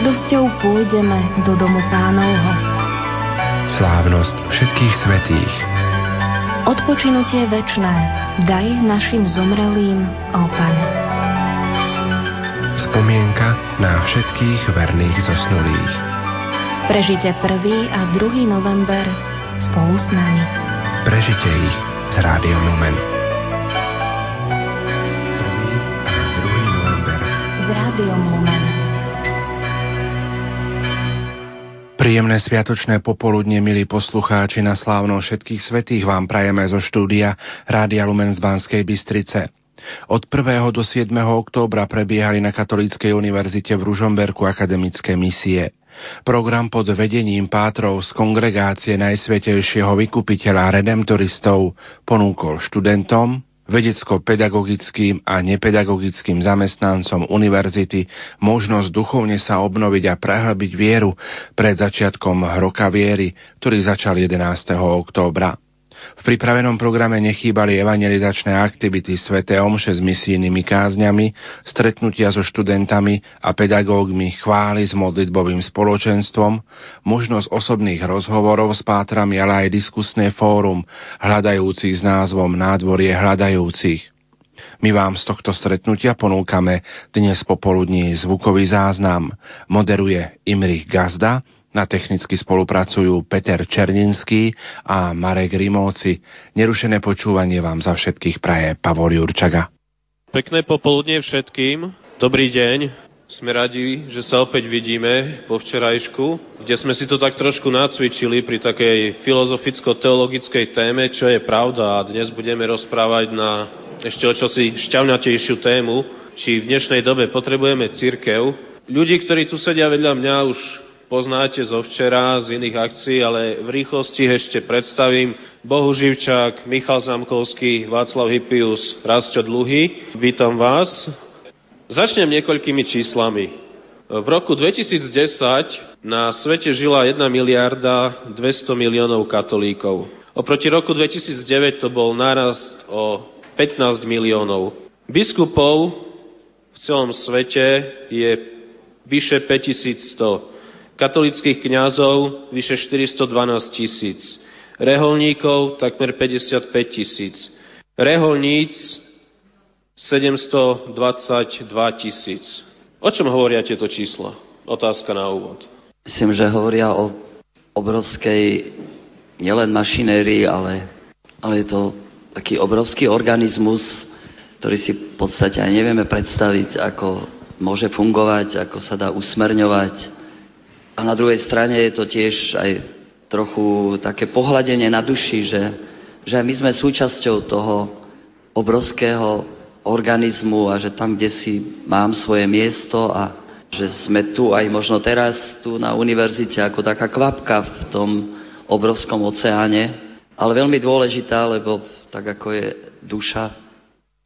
Radosťou pôjdeme do domu pánovho. Slávnosť všetkých svetých. Odpočinutie večné daj našim zomrelým, ó Pane. Spomienka na všetkých verných zosnulých. Prežite 1. a 2. november spolu s nami. Prežite ich s Rádiom Lumen. Príjemné sviatočné popoludne, milí poslucháči, na slávno všetkých svetých vám prajeme zo štúdia Rádia Lumen z Banskej Bystrice. Od 1. do 7. októbra prebiehali na Katolíckej univerzite v Ružomberku akademické misie. Program pod vedením pátrov z kongregácie Najsvetejšieho vykupiteľa redemptoristov ponúkol študentom, vedecko-pedagogickým a nepedagogickým zamestnancom univerzity možnosť duchovne sa obnoviť a prehlbiť vieru pred začiatkom roka viery, ktorý začal 11. októbra. V pripravenom programe nechýbali evangelizačné aktivity Svete Omše s misijnými kázňami, stretnutia so študentami a pedagógmi, chvály s modlitbovým spoločenstvom, možnosť osobných rozhovorov s pátrami, ale aj diskusné fórum hľadajúcich s názvom Nádvorie hľadajúcich. My vám z tohto stretnutia ponúkame dnes popoludní zvukový záznam. Moderuje Imrich Gazda, na technicky spolupracujú Peter Černinský a Marek Rimóci. Nerušené počúvanie vám za všetkých praje Pavol Jurčaga. Pekné popoludne všetkým. Dobrý deň. Sme radi, že sa opäť vidíme po včerajšku, kde sme si to tak trošku nacvičili pri takej filozoficko-teologickej téme, čo je pravda a dnes budeme rozprávať na ešte o čosi šťavnatejšiu tému, či v dnešnej dobe potrebujeme církev. Ľudí, ktorí tu sedia vedľa mňa, už poznáte zo včera, z iných akcií, ale v rýchlosti ešte predstavím Bohu Živčák, Michal Zamkovský, Václav Hypius, Rastio Dluhy. Vítam vás. Začnem niekoľkými číslami. V roku 2010 na svete žila 1 miliarda 200 miliónov katolíkov. Oproti roku 2009 to bol nárast o 15 miliónov. Biskupov v celom svete je vyše 5100 katolických kňazov vyše 412 tisíc, reholníkov takmer 55 tisíc, reholníc 722 tisíc. O čom hovoria tieto čísla? Otázka na úvod. Myslím, že hovoria o obrovskej nielen mašinérii, ale, ale je to taký obrovský organizmus, ktorý si v podstate aj nevieme predstaviť, ako môže fungovať, ako sa dá usmerňovať, a na druhej strane je to tiež aj trochu také pohľadenie na duši, že, že my sme súčasťou toho obrovského organizmu a že tam, kde si mám svoje miesto a že sme tu aj možno teraz tu na univerzite ako taká kvapka v tom obrovskom oceáne, ale veľmi dôležitá, lebo tak ako je duša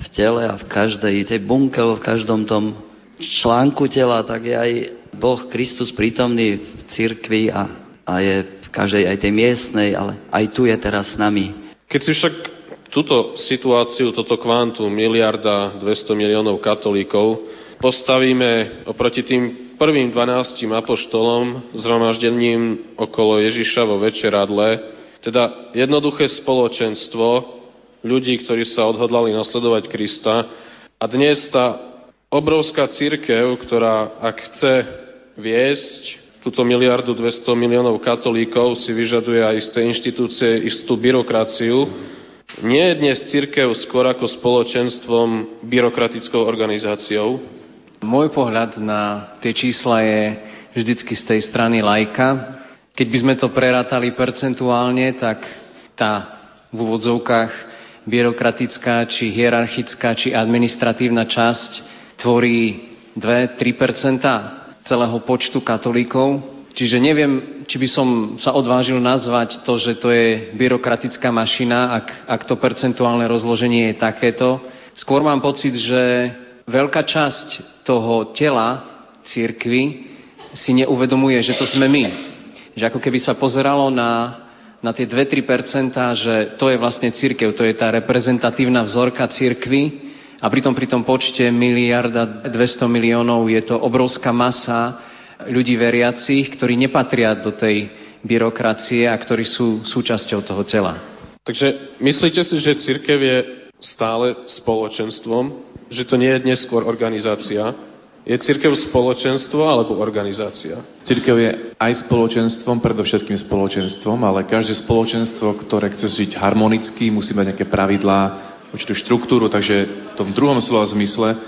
v tele a v každej tej bunke, v každom tom článku tela, tak je aj Boh Kristus prítomný v cirkvi a, a je v každej aj tej miestnej, ale aj tu je teraz s nami. Keď si však túto situáciu, toto kvantum miliarda 200 miliónov katolíkov postavíme oproti tým prvým 12 apoštolom zhromaždením okolo Ježiša vo večeradle, teda jednoduché spoločenstvo ľudí, ktorí sa odhodlali nasledovať Krista a dnes tá obrovská církev, ktorá ak chce viesť túto miliardu 200 miliónov katolíkov si vyžaduje aj isté inštitúcie, istú byrokraciu. Nie je dnes církev skôr ako spoločenstvom byrokratickou organizáciou? Môj pohľad na tie čísla je vždycky z tej strany lajka. Keď by sme to prerátali percentuálne, tak tá v úvodzovkách byrokratická, či hierarchická, či administratívna časť tvorí 2-3% celého počtu katolíkov. Čiže neviem, či by som sa odvážil nazvať to, že to je byrokratická mašina, ak, ak to percentuálne rozloženie je takéto. Skôr mám pocit, že veľká časť toho tela církvy si neuvedomuje, že to sme my. Že ako keby sa pozeralo na, na tie 2-3%, že to je vlastne církev, to je tá reprezentatívna vzorka církvy a pritom pri tom počte miliarda 200 miliónov je to obrovská masa ľudí veriacich, ktorí nepatria do tej byrokracie a ktorí sú súčasťou toho tela. Takže myslíte si, že církev je stále spoločenstvom, že to nie je dnes skôr organizácia? Je církev spoločenstvo alebo organizácia? Církev je aj spoločenstvom, predovšetkým spoločenstvom, ale každé spoločenstvo, ktoré chce žiť harmonicky, musí mať nejaké pravidlá, určitú štruktúru, takže v tom druhom slova zmysle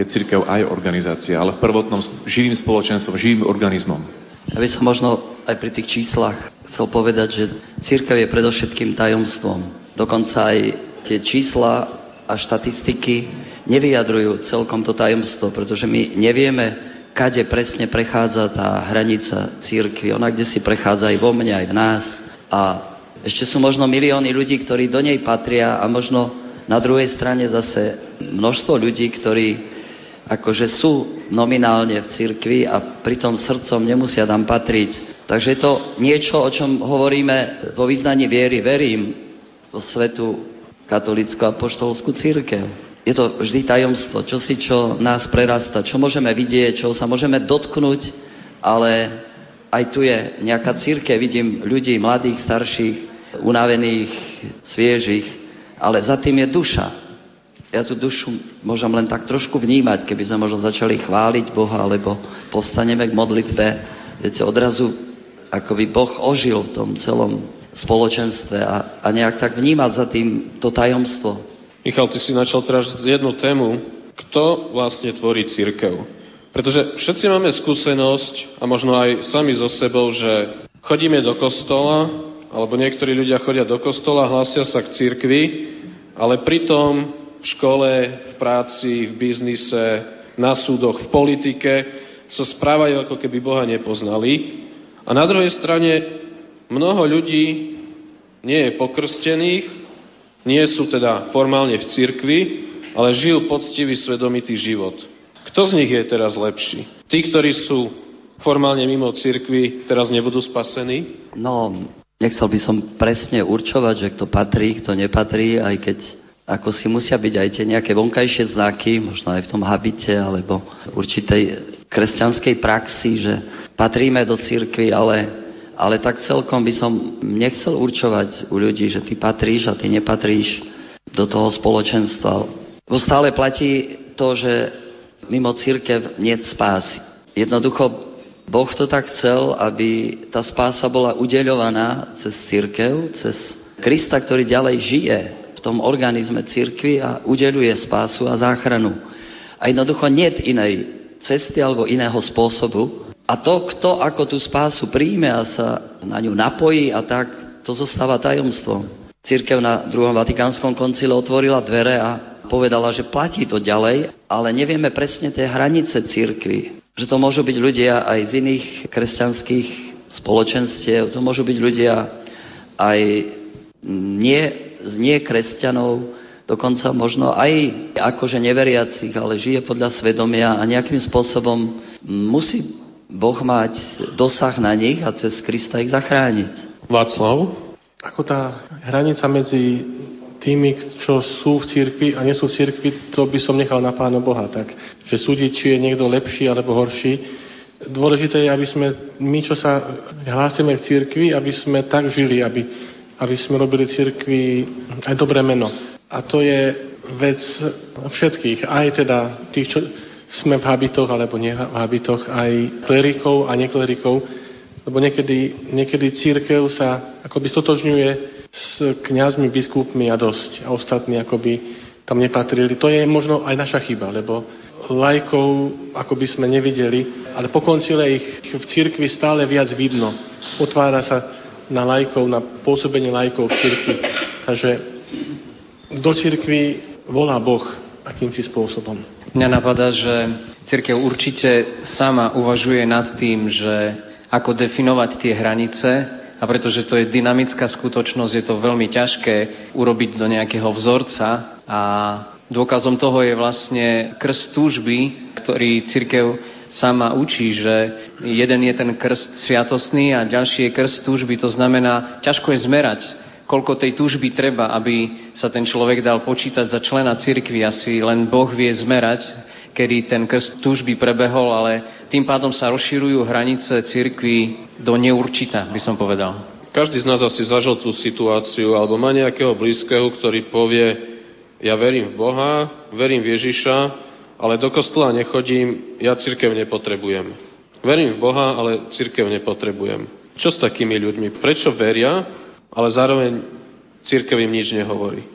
je církev aj organizácia, ale v prvotnom živým spoločenstvom, živým organizmom. Ja by som možno aj pri tých číslach chcel povedať, že církev je predovšetkým tajomstvom. Dokonca aj tie čísla a štatistiky nevyjadrujú celkom to tajomstvo, pretože my nevieme, kade presne prechádza tá hranica církvy. Ona kde si prechádza aj vo mne, aj v nás. A ešte sú možno milióny ľudí, ktorí do nej patria a možno na druhej strane zase množstvo ľudí, ktorí akože sú nominálne v cirkvi a pritom srdcom nemusia tam patriť. Takže je to niečo, o čom hovoríme vo význaní viery. Verím vo svetu katolickú a poštolskú církev. Je to vždy tajomstvo, čo si čo nás prerasta, čo môžeme vidieť, čo sa môžeme dotknúť, ale aj tu je nejaká církev, vidím ľudí mladých, starších, unavených, sviežých, ale za tým je duša ja tú dušu môžem len tak trošku vnímať, keby sme možno začali chváliť Boha, alebo postaneme k modlitbe, viete, odrazu ako by Boh ožil v tom celom spoločenstve a, a nejak tak vnímať za tým to tajomstvo. Michal, ty si načal teraz jednu tému, kto vlastne tvorí církev. Pretože všetci máme skúsenosť a možno aj sami so sebou, že chodíme do kostola, alebo niektorí ľudia chodia do kostola, hlásia sa k církvi, ale pritom v škole, v práci, v biznise, na súdoch, v politike sa správajú, ako keby Boha nepoznali. A na druhej strane mnoho ľudí nie je pokrstených, nie sú teda formálne v cirkvi, ale žijú poctivý, svedomitý život. Kto z nich je teraz lepší? Tí, ktorí sú formálne mimo cirkvi, teraz nebudú spasení? No, nechcel by som presne určovať, že kto patrí, kto nepatrí, aj keď ako si musia byť aj tie nejaké vonkajšie znaky, možno aj v tom habite alebo určitej kresťanskej praxi, že patríme do cirkvi, ale, ale tak celkom by som nechcel určovať u ľudí, že ty patríš a ty nepatríš do toho spoločenstva. Bo stále platí to, že mimo církev nie spásy. Jednoducho Boh to tak chcel, aby tá spása bola udeľovaná cez církev, cez Krista, ktorý ďalej žije v tom organizme cirkvi a udeluje spásu a záchranu. A jednoducho nie inej cesty alebo iného spôsobu. A to, kto ako tú spásu príjme a sa na ňu napojí a tak, to zostáva tajomstvom. Církev na druhom Vatikánskom koncile otvorila dvere a povedala, že platí to ďalej, ale nevieme presne tie hranice církvy. Že to môžu byť ľudia aj z iných kresťanských spoločenstiev, to môžu byť ľudia aj nie z nie kresťanov, dokonca možno aj akože neveriacich, ale žije podľa svedomia a nejakým spôsobom musí Boh mať dosah na nich a cez Krista ich zachrániť. Václav? Ako tá hranica medzi tými, čo sú v cirkvi a nie sú v cirkvi, to by som nechal na Pána Boha. Tak, že súdiť, či je niekto lepší alebo horší. Dôležité je, aby sme my, čo sa hlásime k cirkvi, aby sme tak žili, aby aby sme robili cirkvi aj dobré meno. A to je vec všetkých, aj teda tých, čo sme v habitoch alebo nie v habitoch, aj klerikov a neklerikov, lebo niekedy, niekedy církev sa akoby stotožňuje s kňazmi, biskupmi a dosť a ostatní akoby tam nepatrili. To je možno aj naša chyba, lebo lajkov ako by sme nevideli, ale po koncile ich v cirkvi stále viac vidno. Otvára sa na lajkov, na pôsobenie lajkov v cirkvi. Takže do cirkvi volá Boh akýmsi spôsobom. Mňa napadá, že církev určite sama uvažuje nad tým, že ako definovať tie hranice a pretože to je dynamická skutočnosť, je to veľmi ťažké urobiť do nejakého vzorca a dôkazom toho je vlastne krst túžby, ktorý církev sama učí, že jeden je ten krst sviatostný a ďalší je krst túžby. To znamená, ťažko je zmerať, koľko tej túžby treba, aby sa ten človek dal počítať za člena cirkvi. Asi len Boh vie zmerať, kedy ten krst túžby prebehol, ale tým pádom sa rozširujú hranice cirkvi do neurčita, by som povedal. Každý z nás asi zažil tú situáciu, alebo má nejakého blízkeho, ktorý povie, ja verím v Boha, verím v Ježiša, ale do kostola nechodím, ja církev nepotrebujem. Verím v Boha, ale církev nepotrebujem. Čo s takými ľuďmi? Prečo veria, ale zároveň církev im nič nehovorí?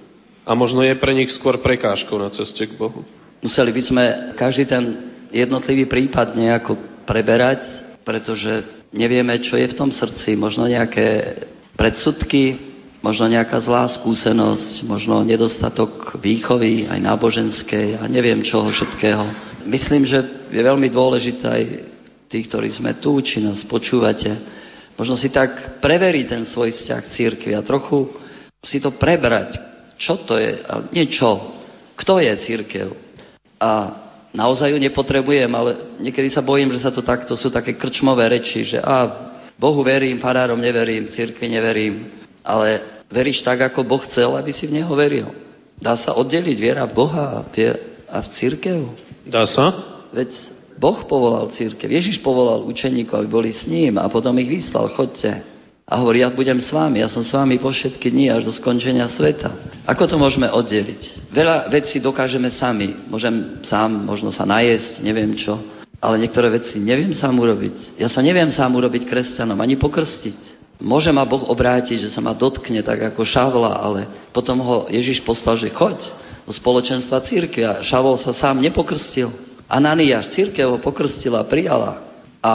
A možno je pre nich skôr prekážkou na ceste k Bohu. Museli by sme každý ten jednotlivý prípad nejako preberať, pretože nevieme, čo je v tom srdci. Možno nejaké predsudky, možno nejaká zlá skúsenosť, možno nedostatok výchovy, aj náboženskej a neviem čoho všetkého. Myslím, že je veľmi dôležité aj tí, ktorí sme tu, či nás počúvate, možno si tak preveriť ten svoj vzťah k církvi a trochu si to prebrať. Čo to je? Nie čo. Kto je církev? A naozaj ju nepotrebujem, ale niekedy sa bojím, že sa to takto sú také krčmové reči, že a Bohu verím, farárom neverím, církvi neverím, ale veríš tak, ako Boh chcel, aby si v Neho veril. Dá sa oddeliť viera v Boha a, tie, a v církev? Dá sa? Veď Boh povolal církev, Ježiš povolal učeníkov, aby boli s ním a potom ich vyslal, chodte. A hovorí, ja budem s vami, ja som s vami po všetky dni až do skončenia sveta. Ako to môžeme oddeliť? Veľa vecí dokážeme sami. Môžem sám možno sa najesť, neviem čo. Ale niektoré veci neviem sám urobiť. Ja sa neviem sám urobiť kresťanom, ani pokrstiť. Môže ma Boh obrátiť, že sa ma dotkne tak ako Šavla, ale potom ho Ježiš poslal, že choď do spoločenstva církvy a Šavol sa sám nepokrstil. Ananiáš, církev ho pokrstila, prijala. A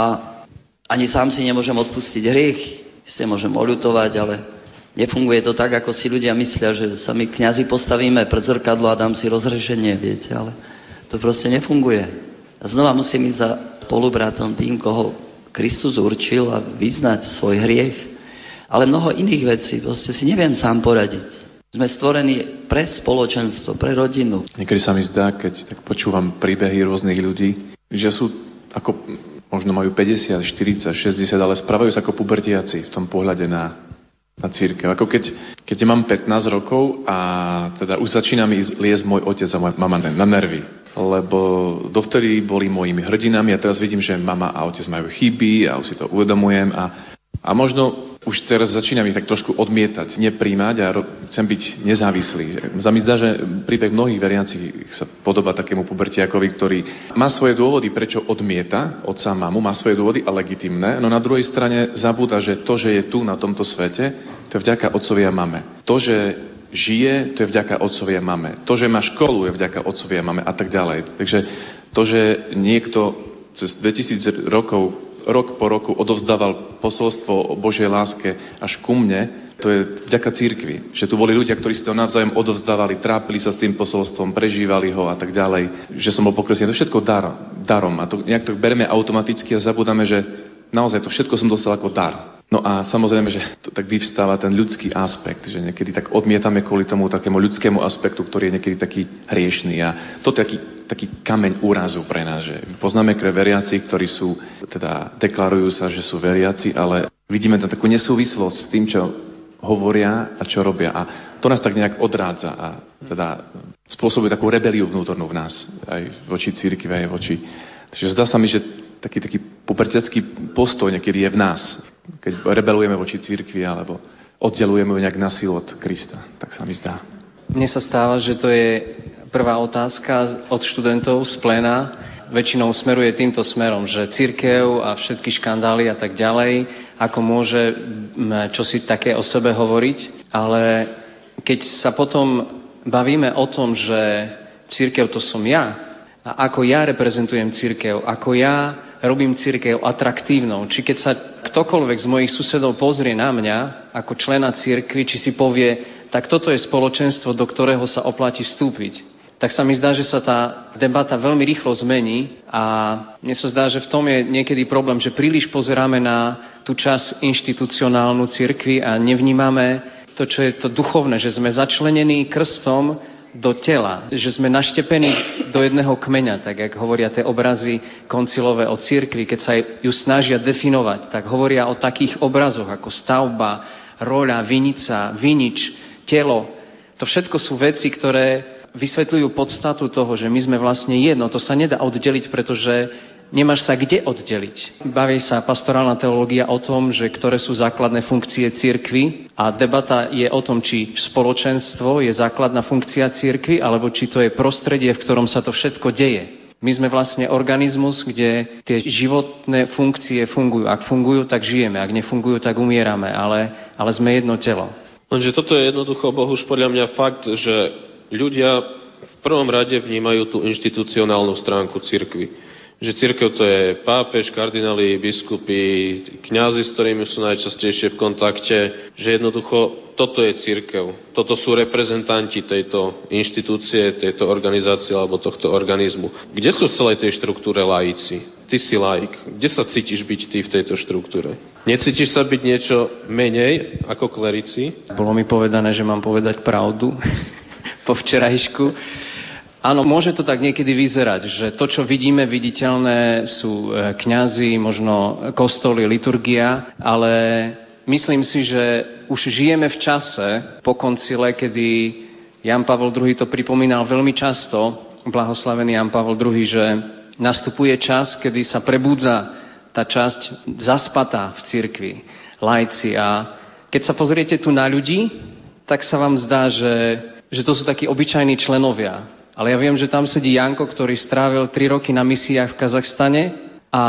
ani sám si nemôžem odpustiť hriech ste môžem oľutovať, ale nefunguje to tak, ako si ľudia myslia, že sa my kňazi postavíme pred zrkadlo a dám si rozrešenie, viete, ale to proste nefunguje. A znova musím ísť za spolubratom tým, koho Kristus určil a vyznať svoj hriech. Ale mnoho iných vecí, proste si neviem sám poradiť. Sme stvorení pre spoločenstvo, pre rodinu. Niekedy sa mi zdá, keď tak počúvam príbehy rôznych ľudí, že sú ako možno majú 50, 40, 60, ale správajú sa ako pubertiaci v tom pohľade na, na církev. Ako keď, keď mám 15 rokov a teda už začína mi liesť môj otec a moja mama na nervy. Lebo dovtedy boli mojimi hrdinami a teraz vidím, že mama a otec majú chyby a už si to uvedomujem a, a možno už teraz začínam ich tak trošku odmietať, nepríjmať a chcem byť nezávislý. Za mi zdá, že príbeh mnohých veriacich sa podoba takému pubertiakovi, ktorý má svoje dôvody, prečo odmieta od mamu, má svoje dôvody a legitimné, no na druhej strane zabúda, že to, že je tu na tomto svete, to je vďaka otcovia mame. To, že žije, to je vďaka otcovia mame. To, že má školu, je vďaka otcovia mame a tak ďalej. Takže to, že niekto cez 2000 rokov rok po roku odovzdával posolstvo o Božej láske až ku mne, to je vďaka církvi. Že tu boli ľudia, ktorí si to navzájom odovzdávali, trápili sa s tým posolstvom, prežívali ho a tak ďalej. Že som bol pokresnený. To všetko dar, darom. A to nejak to bereme automaticky a zabudáme, že naozaj to všetko som dostal ako dar. No a samozrejme, že to tak vyvstáva ten ľudský aspekt, že niekedy tak odmietame kvôli tomu takému ľudskému aspektu, ktorý je niekedy taký hriešný. A to je taký, taký kameň úrazu pre nás, že poznáme kre veriaci, ktorí sú, teda deklarujú sa, že sú veriaci, ale vidíme tam takú nesúvislosť s tým, čo hovoria a čo robia. A to nás tak nejak odrádza a teda spôsobuje takú rebeliu vnútornú v nás, aj voči církve, aj voči... Takže zdá sa mi, že taký, taký pubertecký postoj niekedy je v nás keď rebelujeme voči církvi alebo oddelujeme ju nejak na silu od Krista. Tak sa mi zdá. Mne sa stáva, že to je prvá otázka od študentov z pléna. Väčšinou smeruje týmto smerom, že církev a všetky škandály a tak ďalej, ako môže čo si také o sebe hovoriť, ale keď sa potom bavíme o tom, že církev to som ja, a ako ja reprezentujem církev, ako ja robím církev atraktívnou. Či keď sa ktokoľvek z mojich susedov pozrie na mňa ako člena církvy, či si povie, tak toto je spoločenstvo, do ktorého sa oplatí vstúpiť. Tak sa mi zdá, že sa tá debata veľmi rýchlo zmení a mne sa zdá, že v tom je niekedy problém, že príliš pozeráme na tú časť inštitucionálnu církvy a nevnímame to, čo je to duchovné, že sme začlenení krstom do tela, že sme naštepení do jedného kmeňa, tak jak hovoria tie obrazy koncilové o církvi, keď sa ju snažia definovať, tak hovoria o takých obrazoch ako stavba, roľa, vinica, vinič, telo. To všetko sú veci, ktoré vysvetľujú podstatu toho, že my sme vlastne jedno. To sa nedá oddeliť, pretože nemáš sa kde oddeliť. Baví sa pastorálna teológia o tom, že ktoré sú základné funkcie cirkvy a debata je o tom, či spoločenstvo je základná funkcia cirkvy, alebo či to je prostredie, v ktorom sa to všetko deje. My sme vlastne organizmus, kde tie životné funkcie fungujú. Ak fungujú, tak žijeme. Ak nefungujú, tak umierame. Ale, ale sme jedno telo. Lenže toto je jednoducho, Bohuž, podľa mňa fakt, že ľudia v prvom rade vnímajú tú inštitucionálnu stránku cirkvy že církev to je pápež, kardináli, biskupy, kňazi, s ktorými sú najčastejšie v kontakte, že jednoducho toto je církev. Toto sú reprezentanti tejto inštitúcie, tejto organizácie alebo tohto organizmu. Kde sú v celej tej štruktúre laici? Ty si laik. Kde sa cítiš byť ty v tejto štruktúre? Necítiš sa byť niečo menej ako klerici? Bolo mi povedané, že mám povedať pravdu po včerajšku. Áno, môže to tak niekedy vyzerať, že to, čo vidíme viditeľné, sú e, kňazi, možno kostoly, liturgia, ale myslím si, že už žijeme v čase po koncile, kedy Jan Pavel II to pripomínal veľmi často, blahoslavený Jan Pavel II, že nastupuje čas, kedy sa prebudza tá časť zaspatá v cirkvi, lajci. A keď sa pozriete tu na ľudí, tak sa vám zdá, že, že to sú takí obyčajní členovia, ale ja viem, že tam sedí Janko, ktorý strávil 3 roky na misiách v Kazachstane a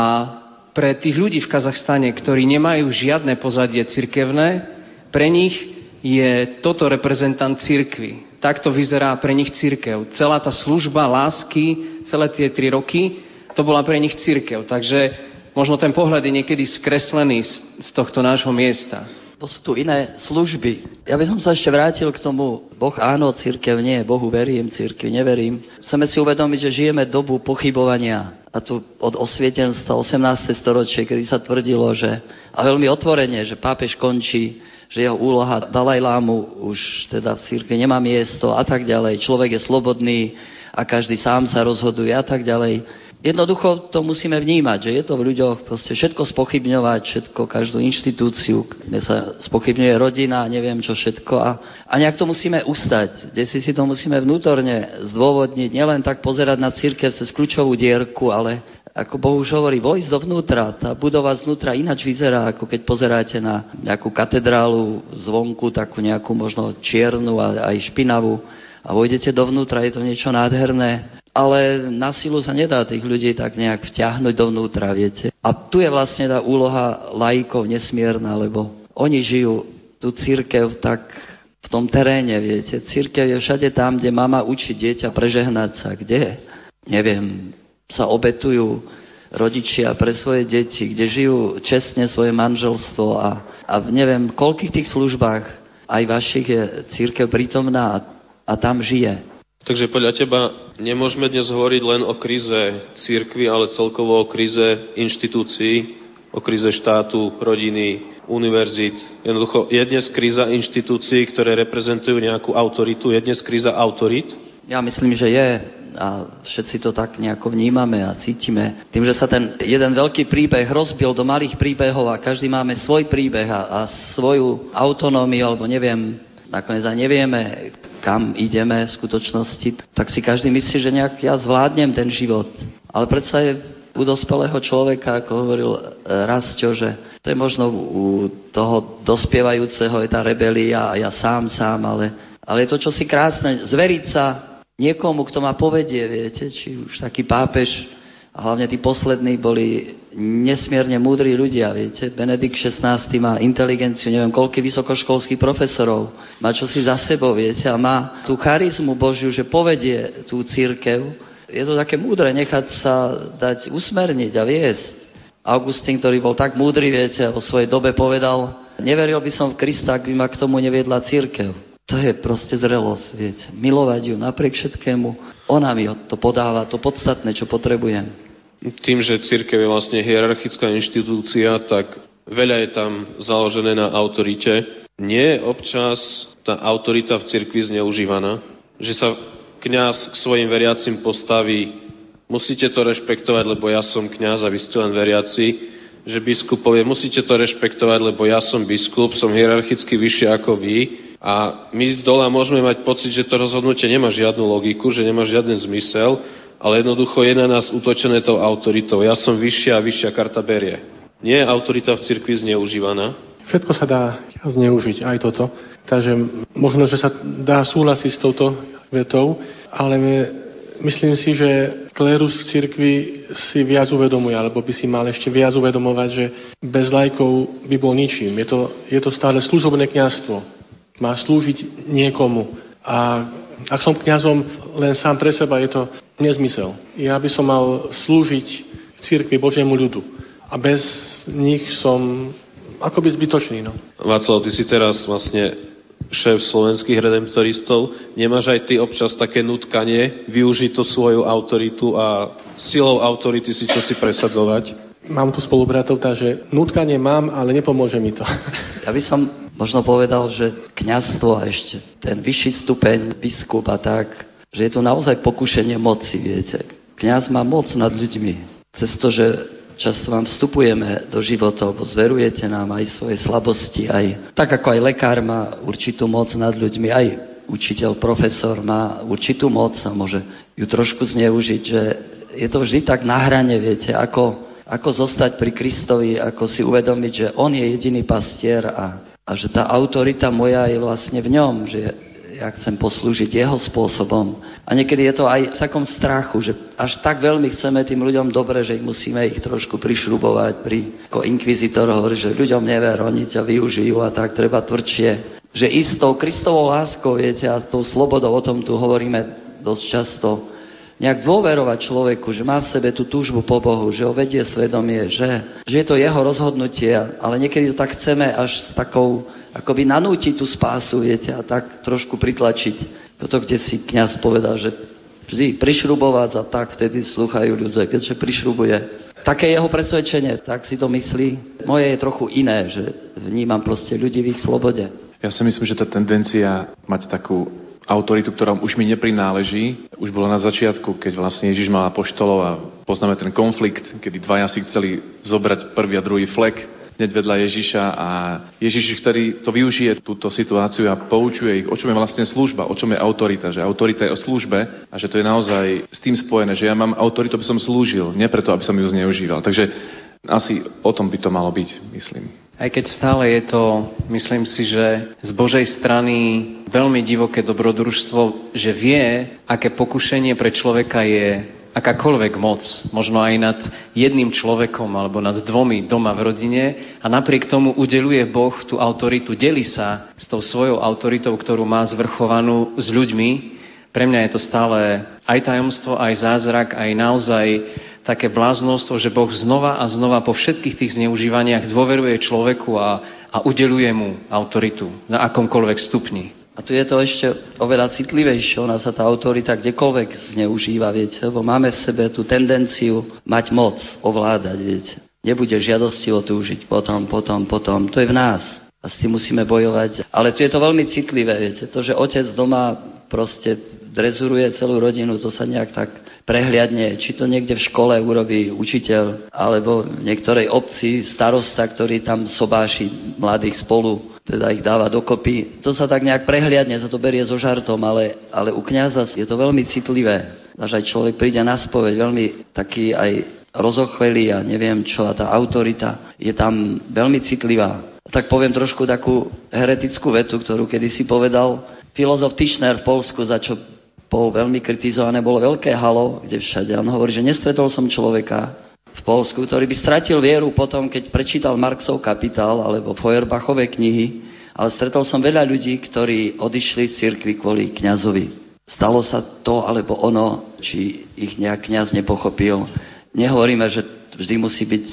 pre tých ľudí v Kazachstane, ktorí nemajú žiadne pozadie cirkevné, pre nich je toto reprezentant cirkvy. Takto vyzerá pre nich cirkev. Celá tá služba lásky, celé tie tri roky, to bola pre nich cirkev. Takže možno ten pohľad je niekedy skreslený z, z tohto nášho miesta to sú tu iné služby. Ja by som sa ešte vrátil k tomu, Boh áno, církev nie, Bohu verím, církev neverím. Chceme si uvedomiť, že žijeme dobu pochybovania. A tu od osvietenstva 18. storočie, kedy sa tvrdilo, že, a veľmi otvorene, že pápež končí, že jeho úloha Dalajlámu už teda v církve nemá miesto a tak ďalej. Človek je slobodný a každý sám sa rozhoduje a tak ďalej. Jednoducho to musíme vnímať, že je to v ľuďoch proste všetko spochybňovať, všetko, každú inštitúciu, kde sa spochybňuje rodina, neviem čo všetko a, a nejak to musíme ustať, kde si si to musíme vnútorne zdôvodniť, nielen tak pozerať na církev cez kľúčovú dierku, ale ako Boh už hovorí, vojsť dovnútra, tá budova znútra ináč vyzerá, ako keď pozeráte na nejakú katedrálu zvonku, takú nejakú možno čiernu a aj špinavú. A vojdete dovnútra, je to niečo nádherné ale na silu sa nedá tých ľudí tak nejak vťahnuť dovnútra, viete. A tu je vlastne tá úloha laikov nesmierna, lebo oni žijú tú církev tak v tom teréne, viete. Církev je všade tam, kde mama učí dieťa prežehnať sa, kde, neviem, sa obetujú rodičia pre svoje deti, kde žijú čestne svoje manželstvo a, a v neviem koľkých tých službách aj vašich je církev prítomná a, a tam žije. Takže podľa teba nemôžeme dnes hovoriť len o kríze církvy, ale celkovo o kríze inštitúcií, o kríze štátu, rodiny, univerzít. Jednoducho, je dnes kríza inštitúcií, ktoré reprezentujú nejakú autoritu? Je dnes kríza autorít? Ja myslím, že je a všetci to tak nejako vnímame a cítime. Tým, že sa ten jeden veľký príbeh rozbil do malých príbehov a každý máme svoj príbeh a, a svoju autonómiu, alebo neviem, nakoniec aj nevieme, kam ideme v skutočnosti, tak si každý myslí, že nejak ja zvládnem ten život. Ale predsa je u dospelého človeka, ako hovoril e, Rastio, že to je možno u toho dospievajúceho je tá rebelia a ja sám, sám, ale, ale je to čosi krásne. Zveriť sa niekomu, kto ma povedie, viete, či už taký pápež, a hlavne tí poslední boli nesmierne múdri ľudia, viete. Benedikt XVI má inteligenciu, neviem, koľko vysokoškolských profesorov. Má čo si za sebou, viete, a má tú charizmu Božiu, že povedie tú církev. Je to také múdre nechať sa dať usmerniť a viesť. Augustín, ktorý bol tak múdry, viete, vo svojej dobe povedal, neveril by som v Krista, ak by ma k tomu neviedla církev. To je proste zrelosť, viete. Milovať ju napriek všetkému, ona mi to podáva, to podstatné, čo potrebujem. Tým, že církev je vlastne hierarchická inštitúcia, tak veľa je tam založené na autorite. Nie je občas tá autorita v cirkvi zneužívaná, že sa kňaz k svojim veriacim postaví, musíte to rešpektovať, lebo ja som kňaz a vy ste len veriaci, že biskup povie, musíte to rešpektovať, lebo ja som biskup, som hierarchicky vyššie ako vy A my z dola môžeme mať pocit, že to rozhodnutie nemá žiadnu logiku, že nemá žiaden zmysel, ale jednoducho je na nás utočené tou autoritou. Ja som vyššia a vyššia karta berie. Nie je autorita v cirkvi zneužívaná? Všetko sa dá zneužiť, aj toto. Takže možno, že sa dá súhlasiť s touto vetou, ale myslím si, že klérus v cirkvi si viac uvedomuje, alebo by si mal ešte viac uvedomovať, že bez lajkov by bol ničím. Je to, je to stále služobné kniazstvo má slúžiť niekomu. A ak som kňazom len sám pre seba, je to nezmysel. Ja by som mal slúžiť církvi Božiemu ľudu. A bez nich som akoby zbytočný. No. Václav, ty si teraz vlastne šéf slovenských redemptoristov. Nemáš aj ty občas také nutkanie využiť tú svoju autoritu a silou autority si čo si presadzovať? Mám tu spolubratov, takže nutkanie mám, ale nepomôže mi to. Ja by som možno povedal, že kňazstvo a ešte ten vyšší stupeň, biskup a tak, že je to naozaj pokušenie moci, viete. Kňaz má moc nad ľuďmi. Cez to, že často vám vstupujeme do života, lebo zverujete nám aj svoje slabosti, aj tak ako aj lekár má určitú moc nad ľuďmi, aj učiteľ, profesor má určitú moc a môže ju trošku zneužiť, že je to vždy tak na hrane, viete, ako, ako zostať pri Kristovi, ako si uvedomiť, že On je jediný pastier a a že tá autorita moja je vlastne v ňom, že ja chcem poslúžiť jeho spôsobom. A niekedy je to aj v takom strachu, že až tak veľmi chceme tým ľuďom dobre, že ich musíme ich trošku prišrubovať. Pri, ako inkvizitor hovorí, že ľuďom never, oni ťa využijú a tak treba tvrdšie. Že istou Kristovou láskou, viete, a tou slobodou, o tom tu hovoríme dosť často, nejak dôverovať človeku, že má v sebe tú túžbu po Bohu, že ho vedie svedomie, že, že je to jeho rozhodnutie, ale niekedy to tak chceme až s takou, akoby nanútiť tú spásu, viete, a tak trošku pritlačiť. Toto, kde si kňaz povedal, že vždy prišrubovať a tak vtedy slúchajú ľudia, keďže prišrubuje. Také jeho presvedčenie, tak si to myslí. Moje je trochu iné, že vnímam proste ľudí v ich slobode. Ja si myslím, že tá tendencia mať takú autoritu, ktorá už mi neprináleží. Už bolo na začiatku, keď vlastne Ježiš mal apoštolov a poznáme ten konflikt, kedy dvaja si chceli zobrať prvý a druhý flek hneď vedľa Ježiša a Ježiš, ktorý to využije túto situáciu a poučuje ich, o čom je vlastne služba, o čom je autorita, že autorita je o službe a že to je naozaj s tým spojené, že ja mám autoritu, aby som slúžil, nie preto, aby som ju zneužíval. Takže asi o tom by to malo byť, myslím. Aj keď stále je to, myslím si, že z Božej strany veľmi divoké dobrodružstvo, že vie, aké pokušenie pre človeka je akákoľvek moc, možno aj nad jedným človekom alebo nad dvomi doma v rodine a napriek tomu udeluje Boh tú autoritu, delí sa s tou svojou autoritou, ktorú má zvrchovanú s ľuďmi. Pre mňa je to stále aj tajomstvo, aj zázrak, aj naozaj také bláznostvo, že Boh znova a znova po všetkých tých zneužívaniach dôveruje človeku a, a udeluje mu autoritu na akomkoľvek stupni. A tu je to ešte oveľa citlivejšie, ona sa tá autorita kdekoľvek zneužíva, viete, lebo máme v sebe tú tendenciu mať moc, ovládať, viete. Nebude žiadosti túžiť potom, potom, potom. To je v nás. A s tým musíme bojovať. Ale tu je to veľmi citlivé, viete. To, že otec doma proste drezuruje celú rodinu, to sa nejak tak prehliadne, či to niekde v škole urobí učiteľ, alebo v niektorej obci starosta, ktorý tam sobáši mladých spolu, teda ich dáva dokopy. To sa tak nejak prehliadne, sa to berie so žartom, ale, ale u kniaza je to veľmi citlivé. Až aj človek príde na spoveď, veľmi taký aj rozochvelý a neviem čo, a tá autorita je tam veľmi citlivá. Tak poviem trošku takú heretickú vetu, ktorú kedysi povedal filozof Tischner v Polsku, za čo bol veľmi kritizované, bolo veľké halo, kde všade. On hovorí, že nestretol som človeka v Polsku, ktorý by stratil vieru potom, keď prečítal Marxov kapitál alebo Feuerbachové knihy, ale stretol som veľa ľudí, ktorí odišli z cirkvi kvôli kňazovi. Stalo sa to alebo ono, či ich nejak kňaz nepochopil. Nehovoríme, že vždy musí byť,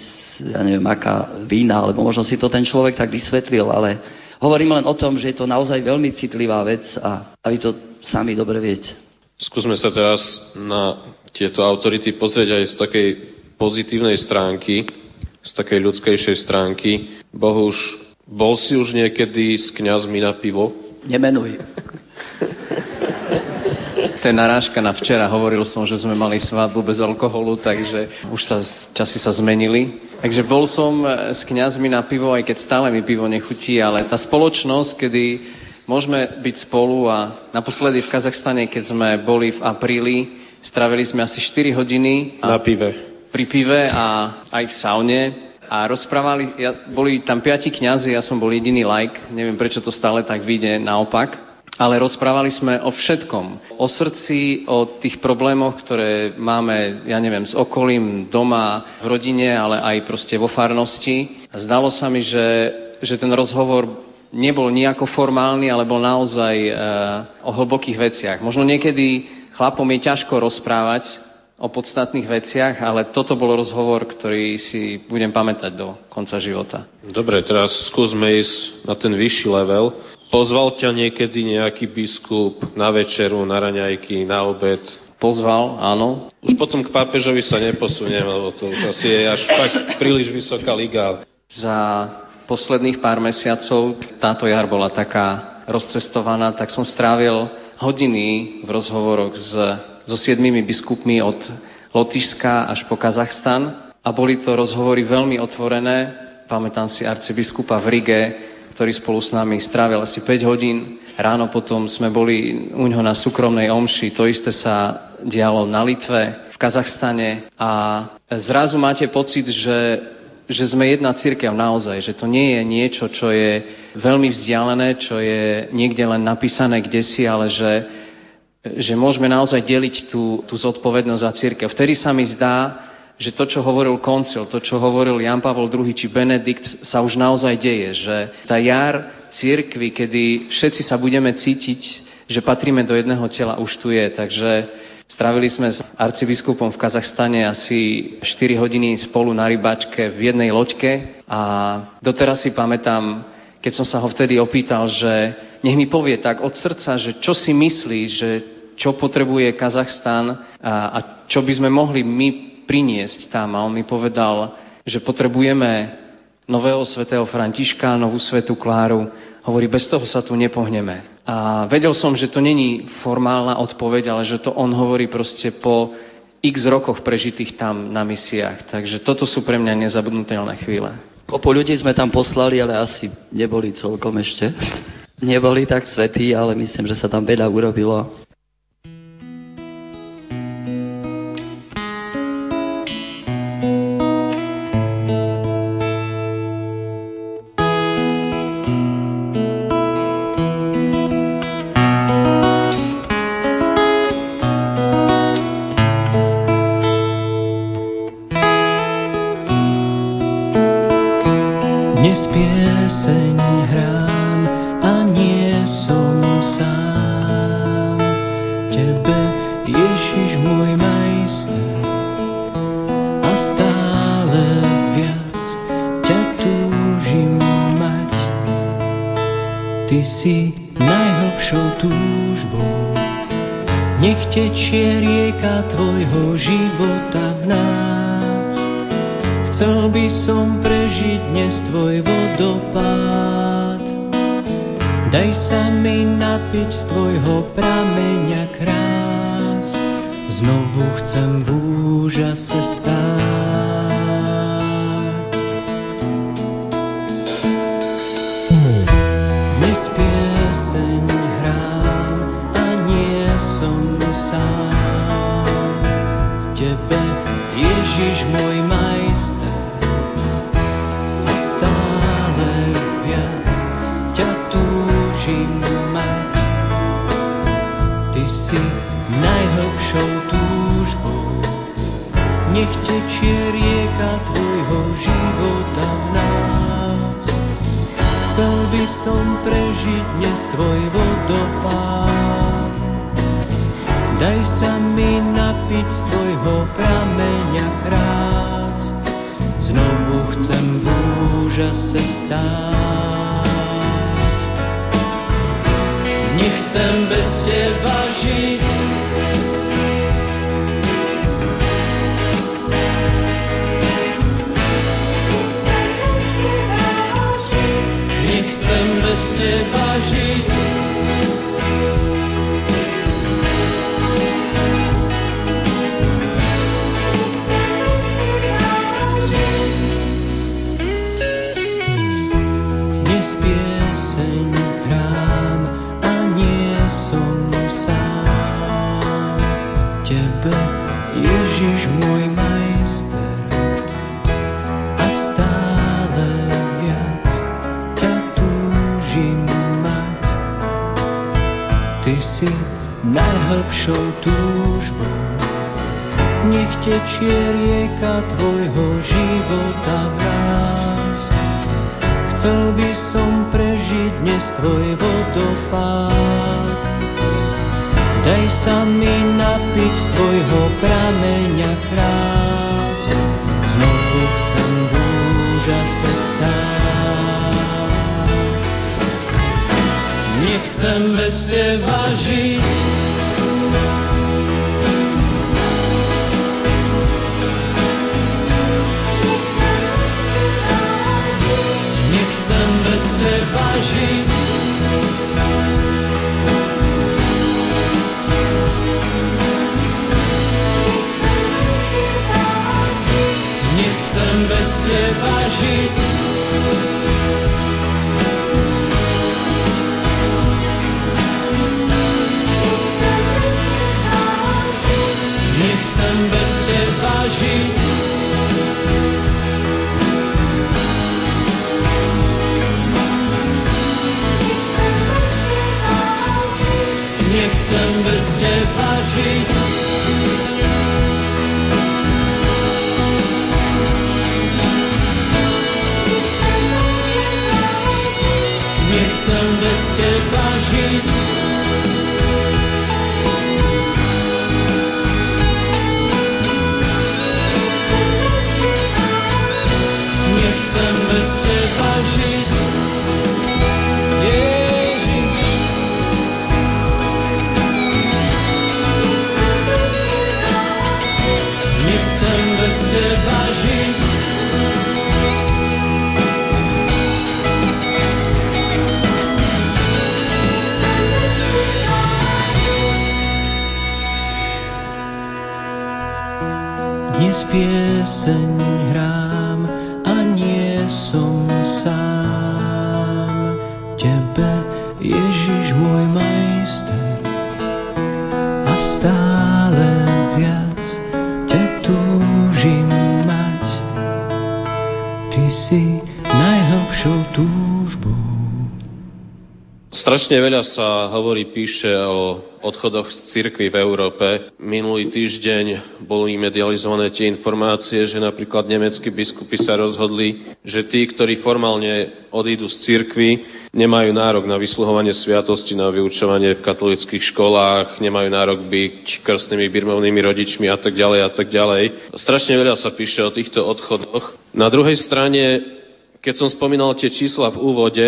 ja neviem, aká vína, alebo možno si to ten človek tak vysvetlil, ale hovorím len o tom, že je to naozaj veľmi citlivá vec a, a vy to sami dobre viete. Skúsme sa teraz na tieto autority pozrieť aj z takej pozitívnej stránky, z takej ľudskejšej stránky. Bohuž, bol si už niekedy s kňazmi na pivo? Nemenuj. To je narážka na včera. Hovoril som, že sme mali svadbu bez alkoholu, takže už sa časy sa zmenili. Takže bol som s kňazmi na pivo, aj keď stále mi pivo nechutí, ale tá spoločnosť, kedy môžeme byť spolu a naposledy v Kazachstane, keď sme boli v apríli, stravili sme asi 4 hodiny. Na pive. Pri pive a aj v saune a rozprávali, ja, boli tam piati kňazi, ja som bol jediný like, neviem prečo to stále tak vyjde naopak ale rozprávali sme o všetkom. O srdci, o tých problémoch, ktoré máme, ja neviem, s okolím, doma, v rodine, ale aj proste vo farnosti. Zdalo sa mi, že, že ten rozhovor nebol nejako formálny, ale bol naozaj e, o hlbokých veciach. Možno niekedy chlapom je ťažko rozprávať o podstatných veciach, ale toto bol rozhovor, ktorý si budem pamätať do konca života. Dobre, teraz skúsme ísť na ten vyšší level. Pozval ťa niekedy nejaký biskup na večeru, na raňajky, na obed? Pozval, áno. Už potom k pápežovi sa neposuniem, lebo to už asi je až fakt príliš vysoká liga. Za posledných pár mesiacov táto jar bola taká rozcestovaná, tak som strávil hodiny v rozhovoroch s, so siedmými biskupmi od Lotyšska až po Kazachstan a boli to rozhovory veľmi otvorené. Pamätám si arcibiskupa v Rige, ktorý spolu s nami strávil asi 5 hodín. Ráno potom sme boli u ňoho na súkromnej omši. To isté sa dialo na Litve, v Kazachstane a zrazu máte pocit, že, že sme jedna církev naozaj, že to nie je niečo, čo je veľmi vzdialené, čo je niekde len napísané kde si, ale že, že môžeme naozaj deliť tú, tú zodpovednosť za církev. Vtedy sa mi zdá, že to, čo hovoril koncil, to, čo hovoril Jan Pavel II či Benedikt, sa už naozaj deje. Že tá jar církvy, kedy všetci sa budeme cítiť, že patríme do jedného tela, už tu je. Takže Stravili sme s arcibiskupom v Kazachstane asi 4 hodiny spolu na rybačke v jednej loďke a doteraz si pamätám, keď som sa ho vtedy opýtal, že nech mi povie tak od srdca, že čo si myslí, že čo potrebuje Kazachstan a, a čo by sme mohli my priniesť tam. A on mi povedal, že potrebujeme nového svetého Františka, novú svetú Kláru. Hovorí, bez toho sa tu nepohneme. A vedel som, že to není formálna odpoveď, ale že to on hovorí proste po x rokoch prežitých tam na misiách. Takže toto sú pre mňa nezabudnutelné chvíle. Kopu ľudí sme tam poslali, ale asi neboli celkom ešte. neboli tak svetí, ale myslím, že sa tam veľa urobilo. dnes pieseň. Najhlbšou túžbou. Nech tečie rieka tvojho života vrás. Chcel by som prežiť dnes tvoj vodopád. Daj sa mi napiť z tvojho prameňa krás. Nechcem bez teba žiť, Strašne veľa sa hovorí, píše o odchodoch z cirkvy v Európe. Minulý týždeň boli medializované tie informácie, že napríklad nemeckí biskupy sa rozhodli, že tí, ktorí formálne odídu z cirkvy, nemajú nárok na vysluhovanie sviatosti, na vyučovanie v katolických školách, nemajú nárok byť krstnými birmovnými rodičmi a tak ďalej a tak ďalej. Strašne veľa sa píše o týchto odchodoch. Na druhej strane, keď som spomínal tie čísla v úvode,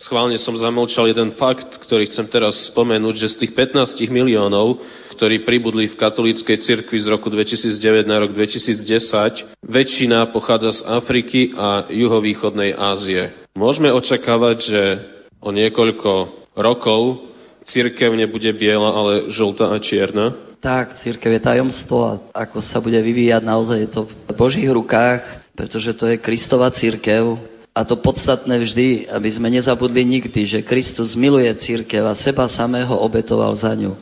Schválne som zamlčal jeden fakt, ktorý chcem teraz spomenúť, že z tých 15 miliónov, ktorí pribudli v katolíckej cirkvi z roku 2009 na rok 2010, väčšina pochádza z Afriky a juhovýchodnej Ázie. Môžeme očakávať, že o niekoľko rokov církev nebude biela, ale žltá a čierna? Tak, církev je tajomstvo a ako sa bude vyvíjať, naozaj je to v Božích rukách, pretože to je Kristova církev, a to podstatné vždy, aby sme nezabudli nikdy, že Kristus miluje církev a seba samého obetoval za ňu.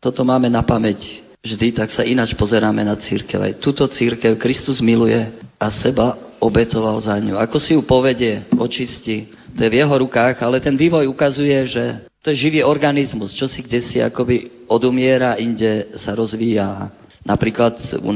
Toto máme na pamäť vždy, tak sa ináč pozeráme na církev. Aj túto církev Kristus miluje a seba obetoval za ňu. Ako si ju povedie, očistí, to je v jeho rukách, ale ten vývoj ukazuje, že to je živý organizmus, čo si kde si akoby odumiera, inde sa rozvíja. Napríklad u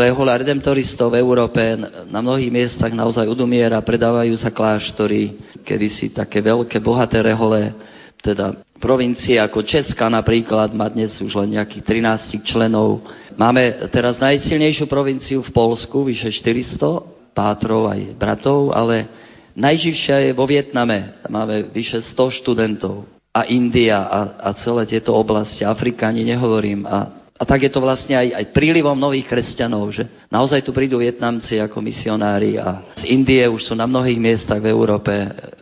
rehola redemptoristov v Európe na mnohých miestach naozaj udumiera, predávajú sa kláštory, kedysi také veľké, bohaté rehole, teda provincie ako Česka napríklad má dnes už len nejakých 13 členov. Máme teraz najsilnejšiu provinciu v Polsku, vyše 400 pátrov aj bratov, ale najživšia je vo Vietname, máme vyše 100 študentov. A India a, a celé tieto oblasti, Afrikáni nehovorím. A a tak je to vlastne aj, aj prílivom nových kresťanov, že naozaj tu prídu Vietnamci ako misionári a z Indie už sú na mnohých miestach v Európe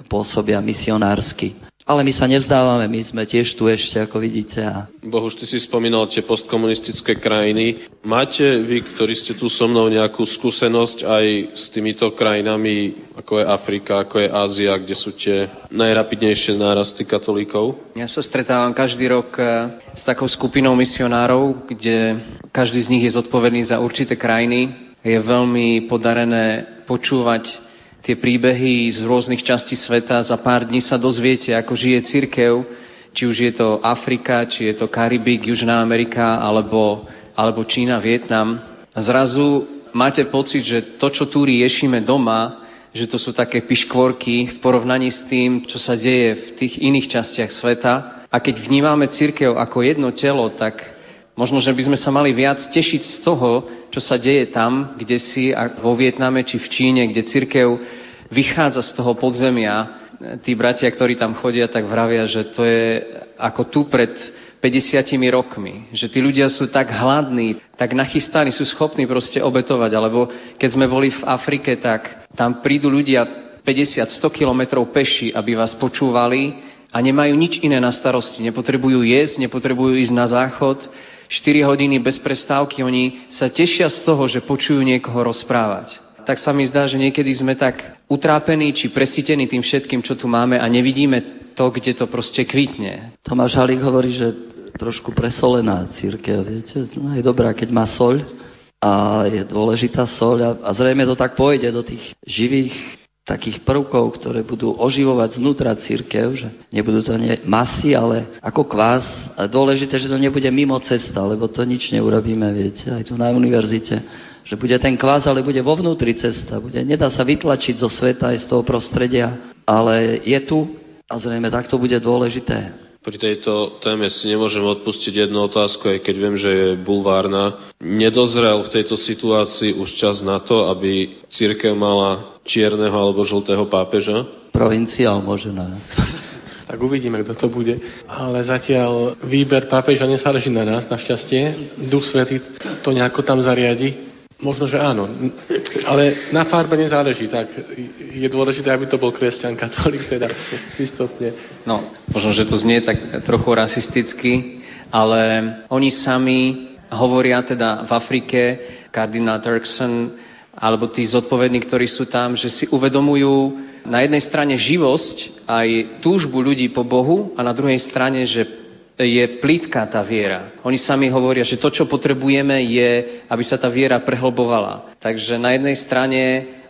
pôsobia misionársky. Ale my sa nevzdávame, my sme tiež tu ešte, ako vidíte. A... Bohuž, ty si spomínal tie postkomunistické krajiny. Máte vy, ktorí ste tu so mnou, nejakú skúsenosť aj s týmito krajinami, ako je Afrika, ako je Ázia, kde sú tie najrapidnejšie nárasty katolíkov? Ja sa stretávam každý rok eh, s takou skupinou misionárov, kde každý z nich je zodpovedný za určité krajiny. Je veľmi podarené počúvať tie príbehy z rôznych častí sveta. Za pár dní sa dozviete, ako žije církev či už je to Afrika, či je to Karibik, Južná Amerika, alebo, alebo Čína, Vietnam. A zrazu máte pocit, že to, čo tu riešime doma, že to sú také piškvorky v porovnaní s tým, čo sa deje v tých iných častiach sveta. A keď vnímame církev ako jedno telo, tak možno, že by sme sa mali viac tešiť z toho, čo sa deje tam, kde si, vo Vietname či v Číne, kde církev vychádza z toho podzemia. Tí bratia, ktorí tam chodia, tak vravia, že to je ako tu pred 50 rokmi. Že tí ľudia sú tak hladní, tak nachystaní, sú schopní proste obetovať. Alebo keď sme boli v Afrike, tak tam prídu ľudia 50-100 kilometrov peši, aby vás počúvali a nemajú nič iné na starosti. Nepotrebujú jesť, nepotrebujú ísť na záchod. 4 hodiny bez prestávky, oni sa tešia z toho, že počujú niekoho rozprávať. Tak sa mi zdá, že niekedy sme tak utrápení či presítení tým všetkým, čo tu máme a nevidíme to, kde to proste kvitne. Tomáš Halík hovorí, že trošku presolená církev, viete? No je dobrá, keď má soľ a je dôležitá soľ a, a zrejme to tak pôjde do tých živých takých prvkov, ktoré budú oživovať znútra církev, že nebudú to nie masy, ale ako kvás. A dôležité, že to nebude mimo cesta, lebo to nič neurobíme, viete, aj tu na univerzite. Že bude ten kvás, ale bude vo vnútri cesta. Bude, nedá sa vytlačiť zo sveta aj z toho prostredia, ale je tu a zrejme takto bude dôležité. Pri tejto téme si nemôžem odpustiť jednu otázku, aj keď viem, že je bulvárna. Nedozrel v tejto situácii už čas na to, aby církev mala čierneho alebo žltého pápeža? Provinciál nás. Tak uvidíme, kto to bude. Ale zatiaľ výber pápeža nesáleží na nás, našťastie. Duch Svetý to nejako tam zariadi. Možno, že áno. Ale na farbe nezáleží, tak je dôležité, aby to bol kresťan, katolík, teda istotne. No, možno, že to znie tak trochu rasisticky, ale oni sami hovoria teda v Afrike, kardinál Turkson, alebo tí zodpovední, ktorí sú tam, že si uvedomujú na jednej strane živosť aj túžbu ľudí po Bohu a na druhej strane, že je plítka tá viera. Oni sami hovoria, že to, čo potrebujeme, je, aby sa tá viera prehlbovala. Takže na jednej strane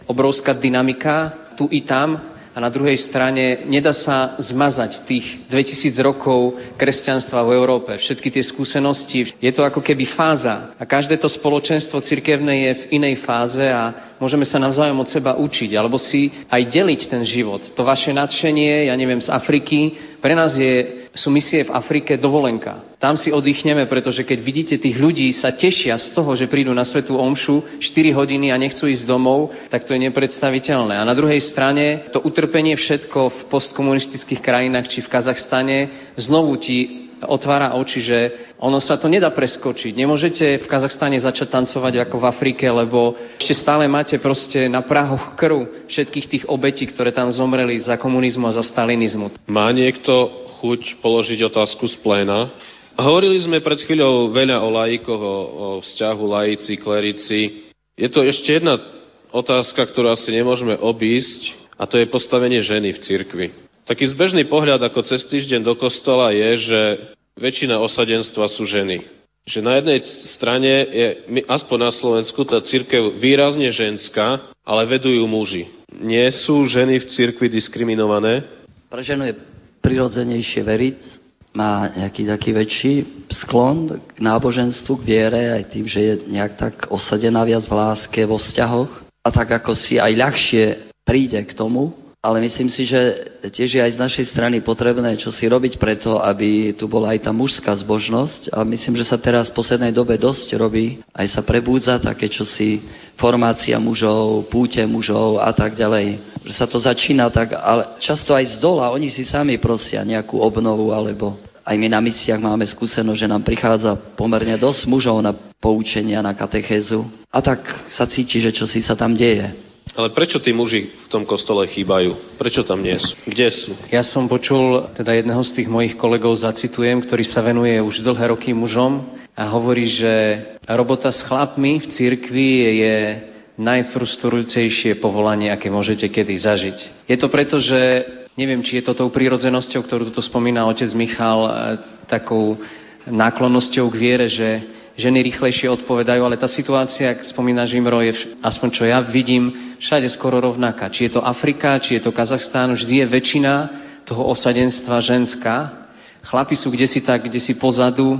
obrovská dynamika, tu i tam, a na druhej strane nedá sa zmazať tých 2000 rokov kresťanstva v Európe, všetky tie skúsenosti. Je to ako keby fáza a každé to spoločenstvo cirkevné je v inej fáze a môžeme sa navzájom od seba učiť alebo si aj deliť ten život. To vaše nadšenie, ja neviem, z Afriky, pre nás je sú misie v Afrike dovolenka. Tam si oddychneme, pretože keď vidíte tých ľudí sa tešia z toho, že prídu na svetú omšu 4 hodiny a nechcú ísť domov, tak to je nepredstaviteľné. A na druhej strane to utrpenie všetko v postkomunistických krajinách či v Kazachstane znovu ti otvára oči, že ono sa to nedá preskočiť. Nemôžete v Kazachstane začať tancovať ako v Afrike, lebo ešte stále máte proste na prahoch krv všetkých tých obetí, ktoré tam zomreli za komunizmu a za stalinizmu. Má niekto chuť položiť otázku z pléna. Hovorili sme pred chvíľou veľa o laikoch, o, o vzťahu laici, klerici. Je to ešte jedna otázka, ktorú asi nemôžeme obísť, a to je postavenie ženy v cirkvi. Taký zbežný pohľad ako cez týždeň do kostola je, že väčšina osadenstva sú ženy. Že na jednej strane je, aspoň na Slovensku, tá církev výrazne ženská, ale vedú ju muži. Nie sú ženy v cirkvi diskriminované? Pre ženu je prirodzenejšie veriť, má nejaký taký väčší sklon k náboženstvu, k viere, aj tým, že je nejak tak osadená viac v láske, vo vzťahoch. A tak ako si aj ľahšie príde k tomu, ale myslím si, že tiež je aj z našej strany potrebné čo si robiť preto, aby tu bola aj tá mužská zbožnosť. A myslím, že sa teraz v poslednej dobe dosť robí, aj sa prebúdza také čosi formácia mužov, púte mužov a tak ďalej. Že sa to začína tak, ale často aj z dola, oni si sami prosia nejakú obnovu, alebo aj my na misiách máme skúsenosť, že nám prichádza pomerne dosť mužov na poučenia, na katechézu. A tak sa cíti, že čo si sa tam deje. Ale prečo tí muži v tom kostole chýbajú? Prečo tam nie sú? Kde sú? Ja som počul teda jedného z tých mojich kolegov, zacitujem, ktorý sa venuje už dlhé roky mužom a hovorí, že robota s chlapmi v cirkvi je najfrustrujúcejšie povolanie, aké môžete kedy zažiť. Je to preto, že neviem, či je to tou prírodzenosťou, ktorú tu spomína otec Michal, e, takou náklonnosťou k viere, že ženy rýchlejšie odpovedajú, ale tá situácia, ak spomína Žimro, je aspoň čo ja vidím, všade skoro rovnaká. Či je to Afrika, či je to Kazachstán, vždy je väčšina toho osadenstva ženská. Chlapi sú kde si tak, kde si pozadu,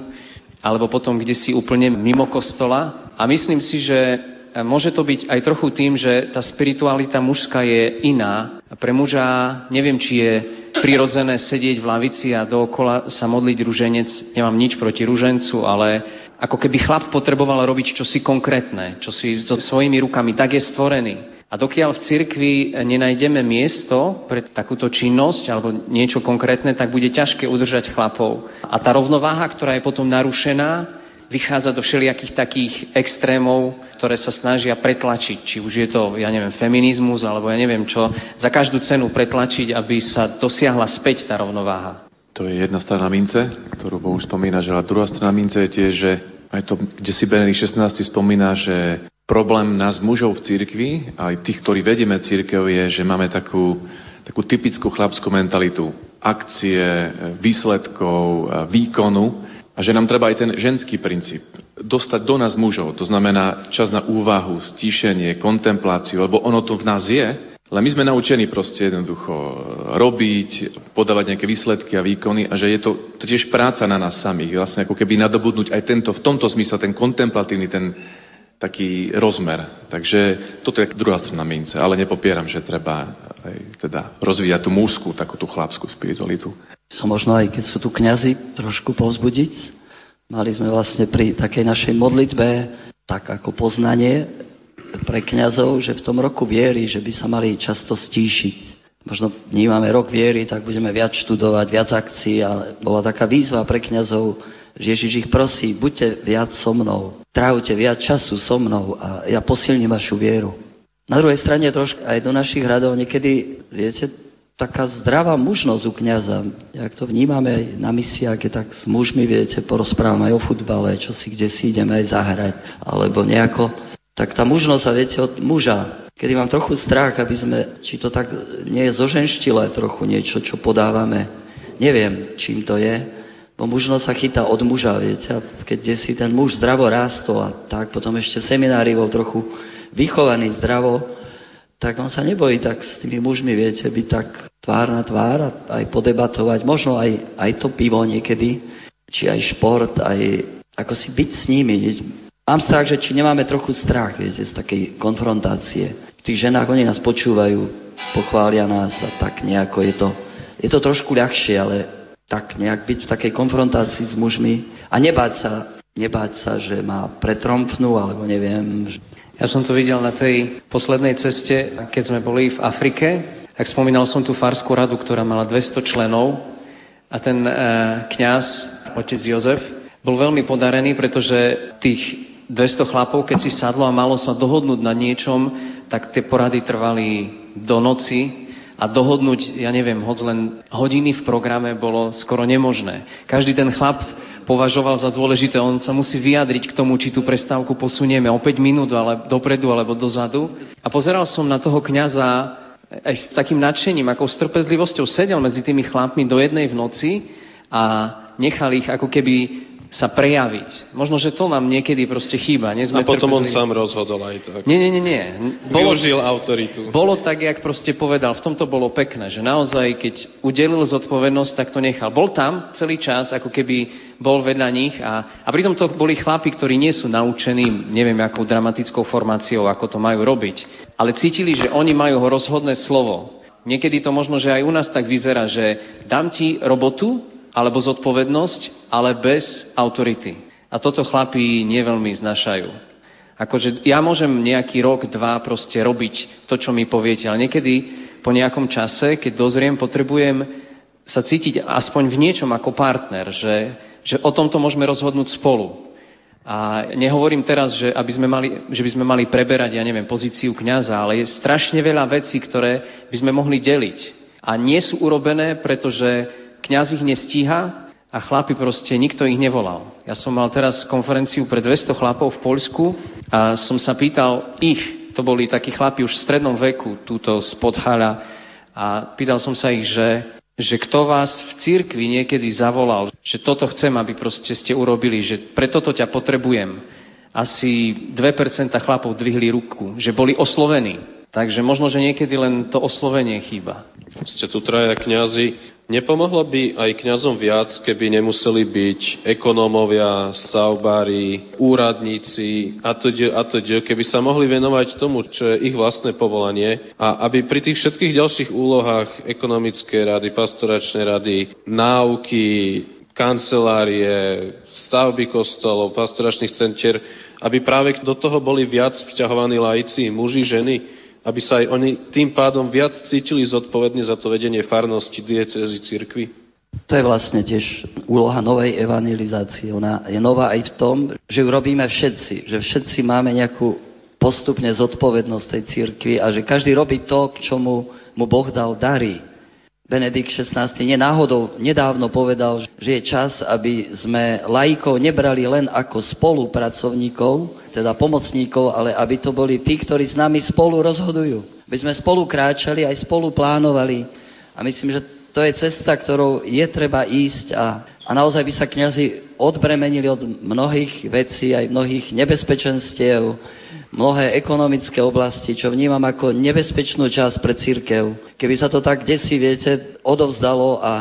alebo potom kde si úplne mimo kostola. A myslím si, že môže to byť aj trochu tým, že tá spiritualita mužská je iná. Pre muža neviem, či je prirodzené sedieť v lavici a dookola sa modliť ruženec. Nemám nič proti ružencu, ale ako keby chlap potreboval robiť čosi konkrétne, čosi so svojimi rukami. Tak je stvorený. A dokiaľ v cirkvi nenájdeme miesto pre takúto činnosť alebo niečo konkrétne, tak bude ťažké udržať chlapov. A tá rovnováha, ktorá je potom narušená, vychádza do všelijakých takých extrémov, ktoré sa snažia pretlačiť. Či už je to, ja neviem, feminizmus, alebo ja neviem čo, za každú cenu pretlačiť, aby sa dosiahla späť tá rovnováha. To je jedna strana mince, ktorú Boh spomína, že druhá strana mince je tiež, že aj to, kde si Benedikt 16 spomína, že problém nás mužov v cirkvi, aj tých, ktorí vedieme církev, je, že máme takú, takú typickú chlapskú mentalitu akcie, výsledkov, výkonu a že nám treba aj ten ženský princíp dostať do nás mužov. To znamená čas na úvahu, stíšenie, kontempláciu, lebo ono to v nás je, ale my sme naučení proste jednoducho robiť, podávať nejaké výsledky a výkony a že je to, to tiež práca na nás samých. Vlastne ako keby nadobudnúť aj tento, v tomto zmysle, ten kontemplatívny, ten taký rozmer. Takže toto je druhá strana mince, ale nepopieram, že treba aj teda rozvíjať tú mužskú, takú tú chlapskú spiritualitu som možno aj keď sú tu kňazi trošku povzbudiť. Mali sme vlastne pri takej našej modlitbe tak ako poznanie pre kňazov, že v tom roku viery, že by sa mali často stíšiť. Možno vnímame rok viery, tak budeme viac študovať, viac akcií, ale bola taká výzva pre kňazov, že Ježiš ich prosí, buďte viac so mnou, trávte viac času so mnou a ja posilním vašu vieru. Na druhej strane trošku aj do našich radov niekedy, viete, taká zdravá mužnosť u kniaza. Jak to vnímame na misiách, keď tak s mužmi, viete, porozprávame aj o futbale, čo si kde si ideme aj zahrať, alebo nejako. Tak tá mužnosť sa viete od muža. Kedy mám trochu strach, aby sme, či to tak nie je zoženštilé trochu niečo, čo podávame. Neviem, čím to je, bo mužnosť sa chytá od muža, viete. A keď si ten muž zdravo rástol a tak, potom ešte seminári bol trochu vychovaný zdravo, tak on sa nebojí tak s tými mužmi, viete, byť tak tvár na tvár a aj podebatovať, možno aj, aj to pivo niekedy, či aj šport, aj ako si byť s nimi. Mám strach, že či nemáme trochu strach, viete, z takej konfrontácie. V tých ženách oni nás počúvajú, pochvália nás a tak nejako je to, je to trošku ľahšie, ale tak nejak byť v takej konfrontácii s mužmi a nebáť sa, nebáť sa, že ma pretrompnú, alebo neviem, ja som to videl na tej poslednej ceste, keď sme boli v Afrike. Tak spomínal som tú farskú radu, ktorá mala 200 členov a ten e, kňaz, otec Jozef, bol veľmi podarený, pretože tých 200 chlapov, keď si sadlo a malo sa dohodnúť na niečom, tak tie porady trvali do noci a dohodnúť, ja neviem, hoď len hodiny v programe bolo skoro nemožné. Každý ten chlap považoval za dôležité. On sa musí vyjadriť k tomu, či tú prestávku posunieme o 5 minút, ale dopredu alebo dozadu. A pozeral som na toho kňaza aj s takým nadšením, ako s sedel medzi tými chlapmi do jednej v noci a nechal ich ako keby sa prejaviť. Možno, že to nám niekedy proste chýba. Nie sme a potom trpezliví. on sám rozhodol aj tak. Nie, nie, nie. nie. Bolo, Využil autoritu. Bolo tak, jak proste povedal. V tomto bolo pekné, že naozaj, keď udelil zodpovednosť, tak to nechal. Bol tam celý čas, ako keby bol vedľa nich a, a pritom to boli chlapi, ktorí nie sú naučení, neviem, akou dramatickou formáciou, ako to majú robiť, ale cítili, že oni majú ho rozhodné slovo. Niekedy to možno, že aj u nás tak vyzerá, že dám ti robotu, alebo zodpovednosť, ale bez autority. A toto chlapí neveľmi znašajú. Akože ja môžem nejaký rok, dva proste robiť to, čo mi poviete, ale niekedy po nejakom čase, keď dozriem, potrebujem sa cítiť aspoň v niečom ako partner, že, že o tomto môžeme rozhodnúť spolu. A nehovorím teraz, že, aby sme mali, že by sme mali preberať, ja neviem, pozíciu kňaza, ale je strašne veľa vecí, ktoré by sme mohli deliť. A nie sú urobené, pretože kňaz ich nestíha a chlapi proste, nikto ich nevolal. Ja som mal teraz konferenciu pre 200 chlapov v Poľsku a som sa pýtal ich, to boli takí chlapi už v strednom veku, túto spod Hala, a pýtal som sa ich, že, že kto vás v cirkvi niekedy zavolal, že toto chcem, aby proste ste urobili, že pre toto ťa potrebujem. Asi 2% chlapov dvihli ruku, že boli oslovení. Takže možno, že niekedy len to oslovenie chýba. Ste tu traja kňazi, Nepomohlo by aj kňazom viac, keby nemuseli byť ekonómovia, stavbári, úradníci a to, a to, keby sa mohli venovať tomu, čo je ich vlastné povolanie a aby pri tých všetkých ďalších úlohách ekonomické rady, pastoračné rady, náuky, kancelárie, stavby kostolov, pastoračných centier, aby práve do toho boli viac vťahovaní laici, muži, ženy, aby sa aj oni tým pádom viac cítili zodpovedne za to vedenie farnosti, diecezy, cirkvy? To je vlastne tiež úloha novej evangelizácie. Ona je nová aj v tom, že ju robíme všetci. Že všetci máme nejakú postupne zodpovednosť tej cirkvi a že každý robí to, k čomu mu Boh dal dary. Benedikt XVI nenáhodou nedávno povedal, že je čas, aby sme laikov nebrali len ako spolupracovníkov, teda pomocníkov, ale aby to boli tí, ktorí s nami spolu rozhodujú. Aby sme spolu kráčali, aj spolu plánovali. A myslím, že to je cesta, ktorou je treba ísť a, a naozaj by sa kňazi odbremenili od mnohých vecí, aj mnohých nebezpečenstiev, mnohé ekonomické oblasti, čo vnímam ako nebezpečnú časť pre církev. Keby sa to tak desi, viete, odovzdalo a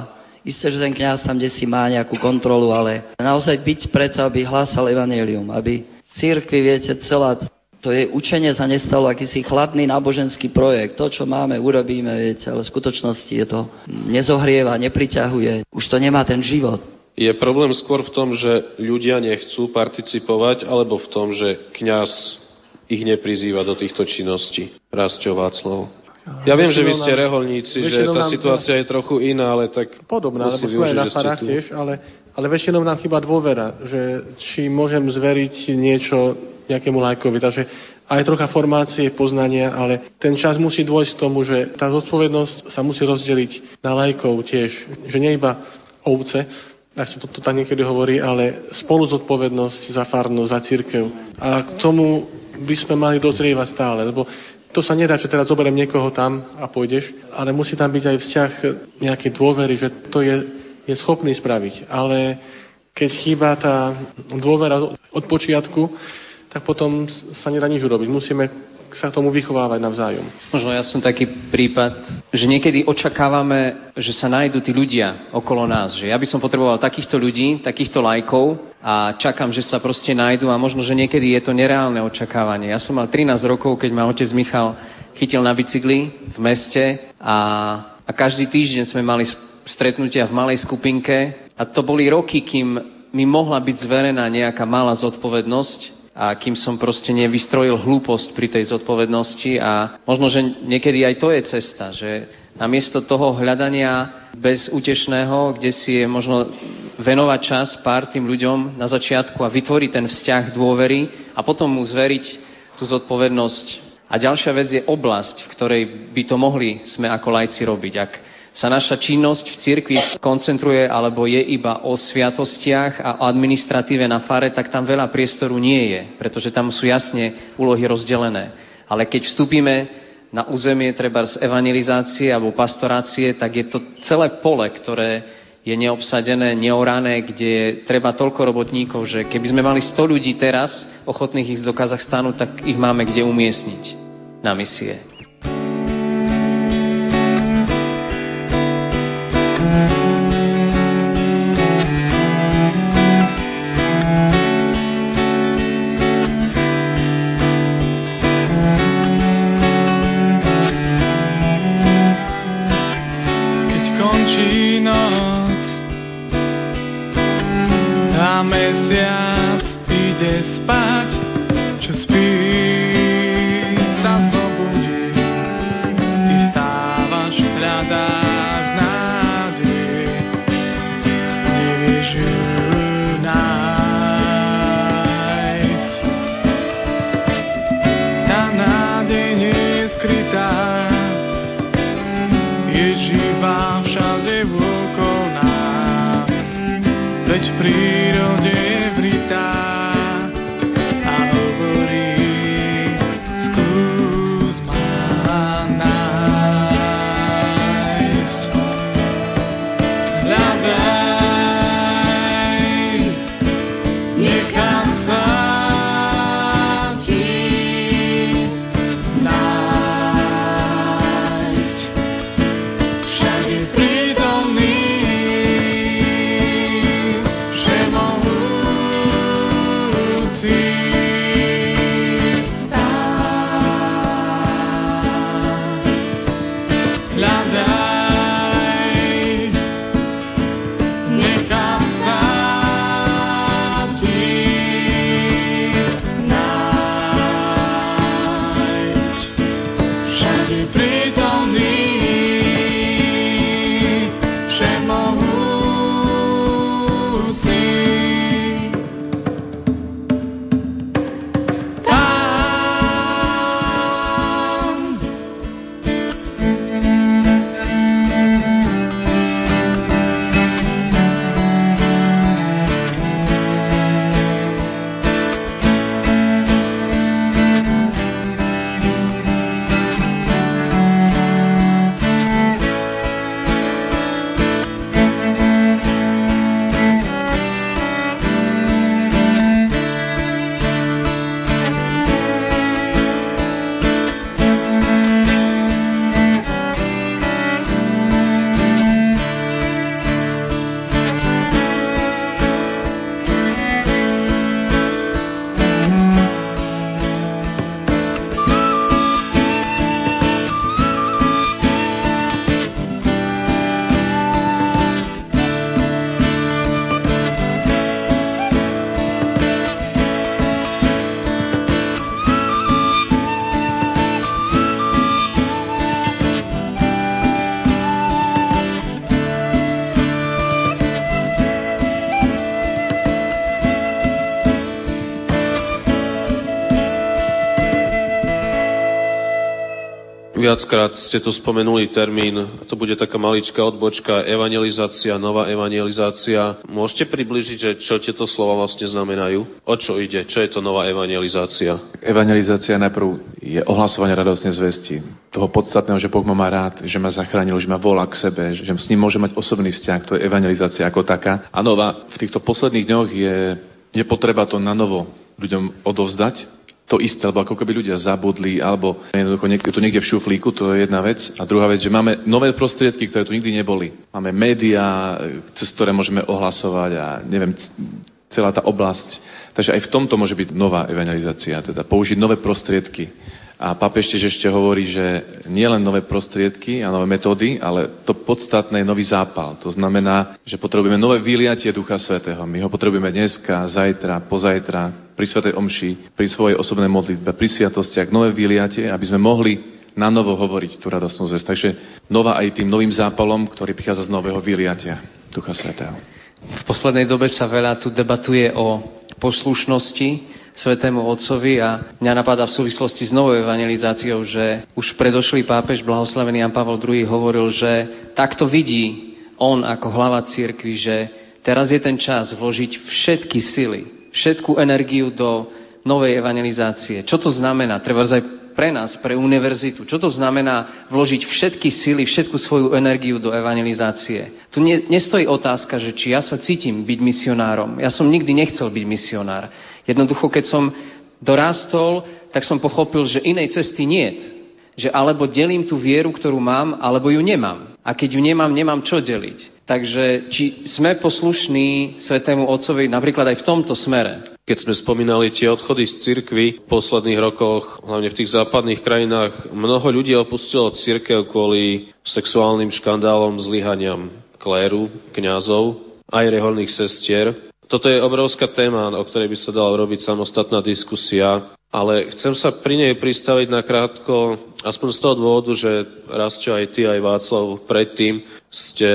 Isté, že ten kňaz tam desi má nejakú kontrolu, ale naozaj byť preto, aby hlásal evanelium, aby církvi, viete, celá to je učenie sa nestalo akýsi chladný náboženský projekt. To, čo máme, urobíme, viete, ale v skutočnosti je to nezohrieva, nepriťahuje. Už to nemá ten život. Je problém skôr v tom, že ľudia nechcú participovať, alebo v tom, že kňaz ich neprizýva do týchto činností. Rastio Václav. Ja viem, že vy ste reholníci, že tá situácia je trochu iná, ale tak... Podobná, lebo sme aj na farách tiež, ale, ale väčšinou nám chyba dôvera, že či môžem zveriť niečo nejakému lajkovi. Takže aj trocha formácie, poznania, ale ten čas musí dôjsť k tomu, že tá zodpovednosť sa musí rozdeliť na lajkov tiež. Že nie iba ovce, tak sa to, to tak niekedy hovorí, ale spolu zodpovednosť za farnosť, za církev. A k tomu by sme mali dozrievať stále, lebo to sa nedá, že teraz zoberiem niekoho tam a pôjdeš, ale musí tam byť aj vzťah nejakej dôvery, že to je, je schopný spraviť. Ale keď chýba tá dôvera od počiatku, tak potom sa nedá nič urobiť. Musíme sa k tomu vychovávať navzájom. Možno ja som taký prípad, že niekedy očakávame, že sa nájdú tí ľudia okolo nás. Že ja by som potreboval takýchto ľudí, takýchto lajkov a čakám, že sa proste nájdú a možno, že niekedy je to nereálne očakávanie. Ja som mal 13 rokov, keď ma otec Michal chytil na bicykli v meste a, a každý týždeň sme mali stretnutia v malej skupinke a to boli roky, kým mi mohla byť zverená nejaká malá zodpovednosť a kým som proste nevystrojil hlúposť pri tej zodpovednosti a možno, že niekedy aj to je cesta, že namiesto toho hľadania bezútešného, kde si je možno venovať čas pár tým ľuďom na začiatku a vytvoriť ten vzťah dôvery a potom mu zveriť tú zodpovednosť. A ďalšia vec je oblasť, v ktorej by to mohli sme ako lajci robiť. Ak sa naša činnosť v cirkvi koncentruje alebo je iba o sviatostiach a o administratíve na fare, tak tam veľa priestoru nie je, pretože tam sú jasne úlohy rozdelené. Ale keď vstúpime na územie treba z evangelizácie alebo pastorácie, tak je to celé pole, ktoré je neobsadené, neorané, kde je treba toľko robotníkov, že keby sme mali 100 ľudí teraz ochotných ísť do Kazachstanu, tak ich máme kde umiestniť na misie. Viackrát ste tu spomenuli termín, to bude taká maličká odbočka, evangelizácia, nová evangelizácia. Môžete približiť, že čo tieto slova vlastne znamenajú? O čo ide? Čo je to nová evangelizácia? Evangelizácia najprv je ohlasovanie radosnej zvesti. Toho podstatného, že Boh ma má rád, že ma zachránil, že ma volá k sebe, že s ním môže mať osobný vzťah, to je evangelizácia ako taká. A nová v týchto posledných dňoch je, je potreba to na novo ľuďom odovzdať, to isté, alebo ako keby ľudia zabudli, alebo jednoducho niekde, to niekde v šuflíku, to je jedna vec. A druhá vec, že máme nové prostriedky, ktoré tu nikdy neboli. Máme médiá, cez ktoré môžeme ohlasovať a neviem, celá tá oblasť. Takže aj v tomto môže byť nová evangelizácia, teda použiť nové prostriedky a papež tiež ešte hovorí, že nie len nové prostriedky a nové metódy, ale to podstatné je nový zápal. To znamená, že potrebujeme nové vyliatie Ducha Svetého. My ho potrebujeme dneska, zajtra, pozajtra, pri Svetej Omši, pri svojej osobnej modlitbe, pri sviatostiach, nové vyliatie, aby sme mohli na novo hovoriť tú radosnú zväzť. Takže nová aj tým novým zápalom, ktorý prichádza z nového vyliatia Ducha Svetého. V poslednej dobe sa veľa tu debatuje o poslušnosti, Svetému Otcovi a mňa napadá v súvislosti s novou evangelizáciou, že už predošlý pápež blahoslavený Jan Pavel II hovoril, že takto vidí on ako hlava církvy, že teraz je ten čas vložiť všetky sily, všetku energiu do novej evangelizácie. Čo to znamená? Treba aj pre nás, pre univerzitu. Čo to znamená vložiť všetky sily, všetku svoju energiu do evangelizácie? Tu nestojí otázka, že či ja sa cítim byť misionárom. Ja som nikdy nechcel byť misionár. Jednoducho, keď som dorástol, tak som pochopil, že inej cesty nie. Že alebo delím tú vieru, ktorú mám, alebo ju nemám. A keď ju nemám, nemám čo deliť. Takže či sme poslušní Svetému Otcovi napríklad aj v tomto smere? Keď sme spomínali tie odchody z cirkvy v posledných rokoch, hlavne v tých západných krajinách, mnoho ľudí opustilo cirkev kvôli sexuálnym škandálom, zlyhaniam kléru, kňazov, aj reholných sestier. Toto je obrovská téma, o ktorej by sa dala robiť samostatná diskusia, ale chcem sa pri nej pristaviť na krátko, aspoň z toho dôvodu, že raz čo aj ty, aj Václav, predtým ste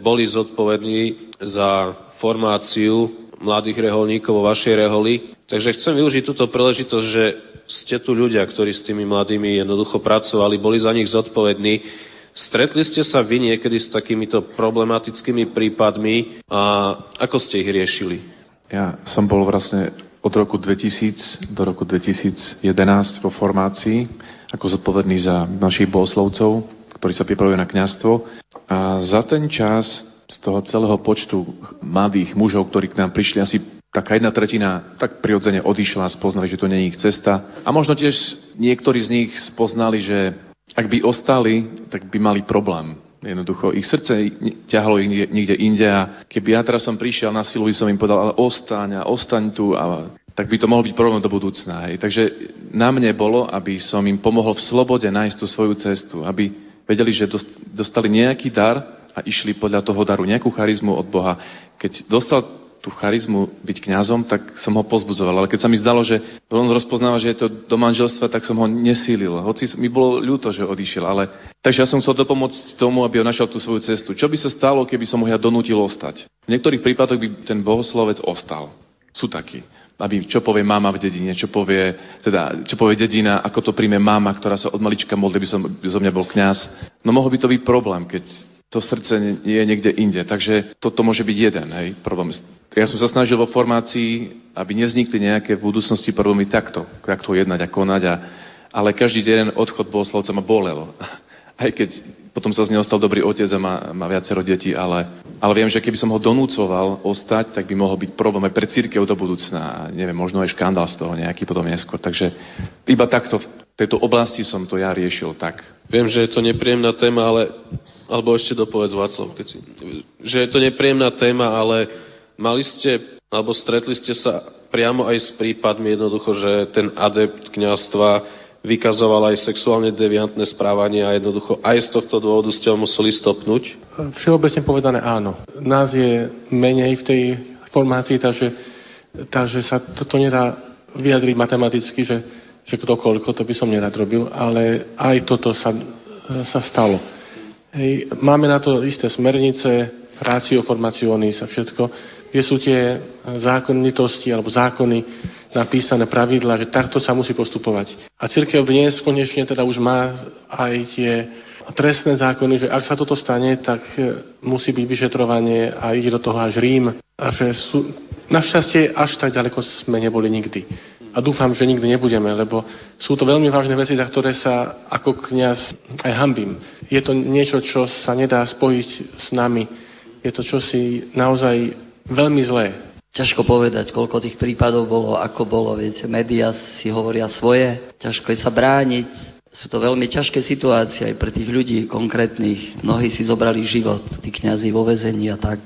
boli zodpovední za formáciu mladých reholníkov vo vašej reholi. Takže chcem využiť túto príležitosť, že ste tu ľudia, ktorí s tými mladými jednoducho pracovali, boli za nich zodpovední Stretli ste sa vy niekedy s takýmito problematickými prípadmi a ako ste ich riešili? Ja som bol vlastne od roku 2000 do roku 2011 vo formácii ako zodpovedný za našich bohoslovcov, ktorí sa pripravujú na kňastvo. A za ten čas z toho celého počtu mladých mužov, ktorí k nám prišli, asi taká jedna tretina tak prirodzene odišla a spoznali, že to nie je ich cesta. A možno tiež niektorí z nich spoznali, že ak by ostali, tak by mali problém. Jednoducho, ich srdce ťahalo ich niekde inde a keby ja teraz som prišiel na silu, by som im povedal, ale ostaň a ostaň tu a tak by to mohol byť problém do budúcna. Hej. Takže na mne bolo, aby som im pomohol v slobode nájsť tú svoju cestu, aby vedeli, že dostali nejaký dar a išli podľa toho daru nejakú charizmu od Boha. Keď dostal tú charizmu byť kňazom, tak som ho pozbudzoval. Ale keď sa mi zdalo, že on rozpoznáva, že je to do manželstva, tak som ho nesílil. Hoci mi bolo ľúto, že odišiel. Ale... Takže ja som chcel to pomôcť tomu, aby on našiel tú svoju cestu. Čo by sa stalo, keby som ho ja donútil ostať? V niektorých prípadoch by ten bohoslovec ostal. Sú takí. Aby, čo povie mama v dedine, čo povie, teda, čo povie dedina, ako to príjme mama, ktorá sa od malička modlí, by som, by mňa bol kňaz. No mohol by to byť problém, keď to srdce je niekde inde. Takže toto môže byť jeden hej, problém. Ja som sa snažil vo formácii, aby neznikli nejaké v budúcnosti problémy takto, takto jednať a konať. A, ale každý jeden odchod bohoslovca ma bolel. Aj keď potom sa z neho stal dobrý otec a má, má viacero detí, ale, ale viem, že keby som ho donúcoval ostať, tak by mohol byť problém aj pre církev do budúcna. A neviem, možno aj škandál z toho nejaký potom neskôr. Takže iba takto v tejto oblasti som to ja riešil tak. Viem, že je to nepríjemná téma, ale alebo ešte dopovedz Václav, keď si, že je to nepríjemná téma, ale mali ste, alebo stretli ste sa priamo aj s prípadmi jednoducho, že ten adept kňastva vykazoval aj sexuálne deviantné správanie a jednoducho aj z tohto dôvodu ste ho museli stopnúť? Všeobecne povedané áno. Nás je menej v tej formácii, takže, takže sa toto nedá vyjadriť matematicky, že, že kto koľko, to by som nerad robil, ale aj toto sa, sa stalo. Hej, máme na to isté smernice, rácio formacionis a všetko, kde sú tie zákonitosti alebo zákony napísané pravidla, že takto sa musí postupovať. A církev dnes konečne teda už má aj tie trestné zákony, že ak sa toto stane, tak e, musí byť vyšetrovanie a ide do toho až Rím. A že sú, našťastie až tak ďaleko sme neboli nikdy a dúfam, že nikdy nebudeme, lebo sú to veľmi vážne veci, za ktoré sa ako kňaz aj hambím. Je to niečo, čo sa nedá spojiť s nami. Je to čosi naozaj veľmi zlé. Ťažko povedať, koľko tých prípadov bolo, ako bolo, viete, médiá si hovoria svoje, ťažko je sa brániť. Sú to veľmi ťažké situácie aj pre tých ľudí konkrétnych. Mnohí si zobrali život, tí kňazi vo vezení a tak.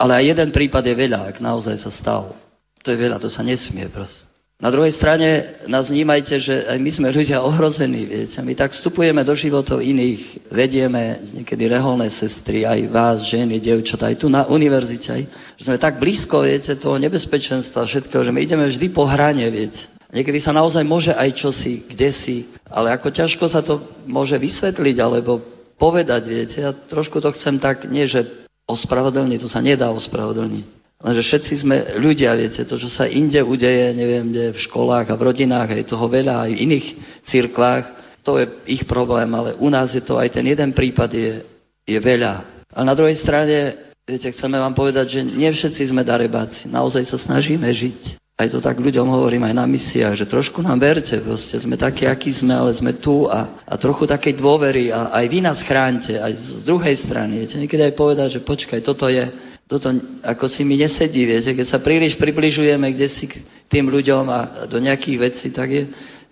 Ale aj jeden prípad je veľa, ak naozaj sa stal. To je veľa, to sa nesmie proste. Na druhej strane nás vnímajte, že aj my sme ľudia ohrození, viete. My tak vstupujeme do životov iných, vedieme niekedy reholné sestry, aj vás, ženy, dievčatá, aj tu na univerzite, aj, že sme tak blízko, viete, toho nebezpečenstva všetkého, že my ideme vždy po hrane, viete. Niekedy sa naozaj môže aj čosi, kde si, ale ako ťažko sa to môže vysvetliť, alebo povedať, viete. Ja trošku to chcem tak, nie že ospravedlniť, to sa nedá ospravedlniť. Lenže všetci sme ľudia, viete, to, čo sa inde udeje, neviem, kde v školách a v rodinách, aj toho veľa, aj v iných cirkvách, to je ich problém, ale u nás je to aj ten jeden prípad je, je veľa. A na druhej strane, viete, chceme vám povedať, že nie všetci sme darebáci. Naozaj sa snažíme žiť. Aj to tak ľuďom hovorím aj na misiách, že trošku nám verte, proste sme takí, akí sme, ale sme tu a, a trochu takej dôvery a aj vy nás chránte, aj z druhej strany. Viete, niekedy aj povedať, že počkaj, toto je, toto ako si mi nesedí, viete, keď sa príliš približujeme kde si k tým ľuďom a do nejakých vecí, tak je,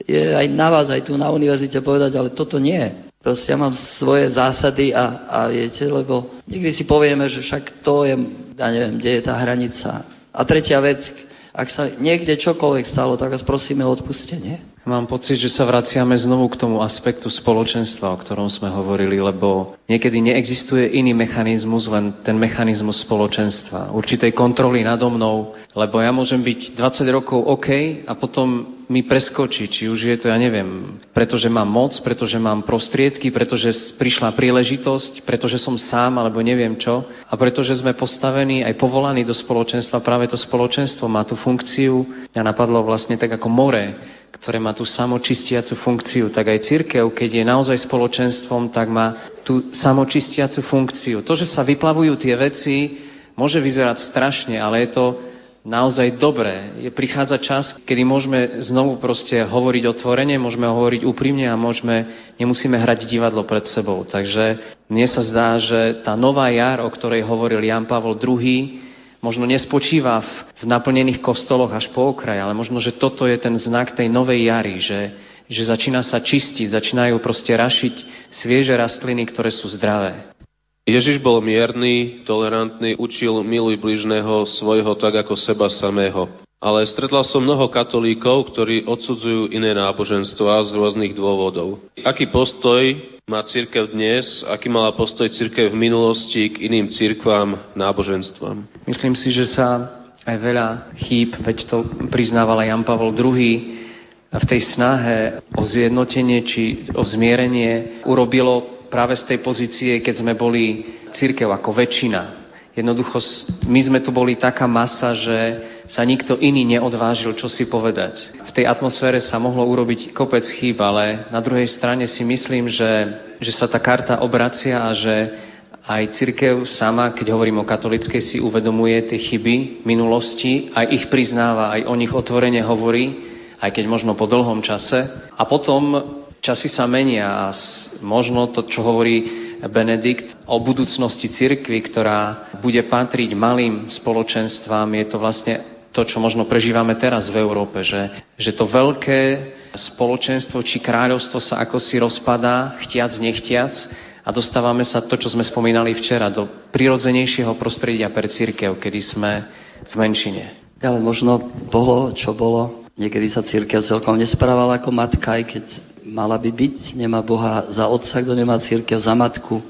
je aj na vás, aj tu na univerzite povedať, ale toto nie. Proste ja mám svoje zásady a, a viete, lebo niekdy si povieme, že však to je, ja neviem, kde je tá hranica. A tretia vec, ak sa niekde čokoľvek stalo, tak vás prosíme o odpustenie. Mám pocit, že sa vraciame znovu k tomu aspektu spoločenstva, o ktorom sme hovorili, lebo niekedy neexistuje iný mechanizmus, len ten mechanizmus spoločenstva, určitej kontroly nado mnou, lebo ja môžem byť 20 rokov OK a potom mi preskočí, či už je to, ja neviem, pretože mám moc, pretože mám prostriedky, pretože prišla príležitosť, pretože som sám, alebo neviem čo. A pretože sme postavení aj povolaní do spoločenstva, práve to spoločenstvo má tú funkciu, ja napadlo vlastne tak ako more, ktoré má tú samočistiacu funkciu, tak aj církev, keď je naozaj spoločenstvom, tak má tú samočistiacu funkciu. To, že sa vyplavujú tie veci, môže vyzerať strašne, ale je to naozaj dobré. Je, prichádza čas, kedy môžeme znovu proste hovoriť otvorene, môžeme hovoriť úprimne a môžeme, nemusíme hrať divadlo pred sebou. Takže mne sa zdá, že tá nová jar, o ktorej hovoril Jan Pavol II, možno nespočíva v, v naplnených kostoloch až po okraj, ale možno, že toto je ten znak tej novej jary, že, že začína sa čistiť, začínajú proste rašiť svieže rastliny, ktoré sú zdravé. Ježiš bol mierny, tolerantný, učil miluj bližného svojho tak ako seba samého. Ale stretla som mnoho katolíkov, ktorí odsudzujú iné náboženstva z rôznych dôvodov. Aký postoj má církev dnes, aký mala postoj církev v minulosti k iným církvám, náboženstvám? Myslím si, že sa aj veľa chýb, veď to priznával aj Jan Pavel II, v tej snahe o zjednotenie či o zmierenie urobilo práve z tej pozície, keď sme boli církev ako väčšina. Jednoducho, my sme tu boli taká masa, že sa nikto iný neodvážil čo si povedať. V tej atmosfére sa mohlo urobiť kopec chýb, ale na druhej strane si myslím, že, že sa tá karta obracia a že aj církev sama, keď hovorím o katolickej, si uvedomuje tie chyby minulosti, aj ich priznáva, aj o nich otvorene hovorí, aj keď možno po dlhom čase. A potom časy sa menia a možno to, čo hovorí Benedikt o budúcnosti cirkvy, ktorá bude patriť malým spoločenstvám, je to vlastne to, čo možno prežívame teraz v Európe, že, že to veľké spoločenstvo či kráľovstvo sa ako si rozpadá, chtiac, nechtiac, a dostávame sa to, čo sme spomínali včera, do prirodzenejšieho prostredia pre církev, kedy sme v menšine. Ale možno bolo, čo bolo. Niekedy sa církev celkom nesprávala ako matka, aj keď mala by byť. Nemá Boha za otca, kto nemá církev za matku.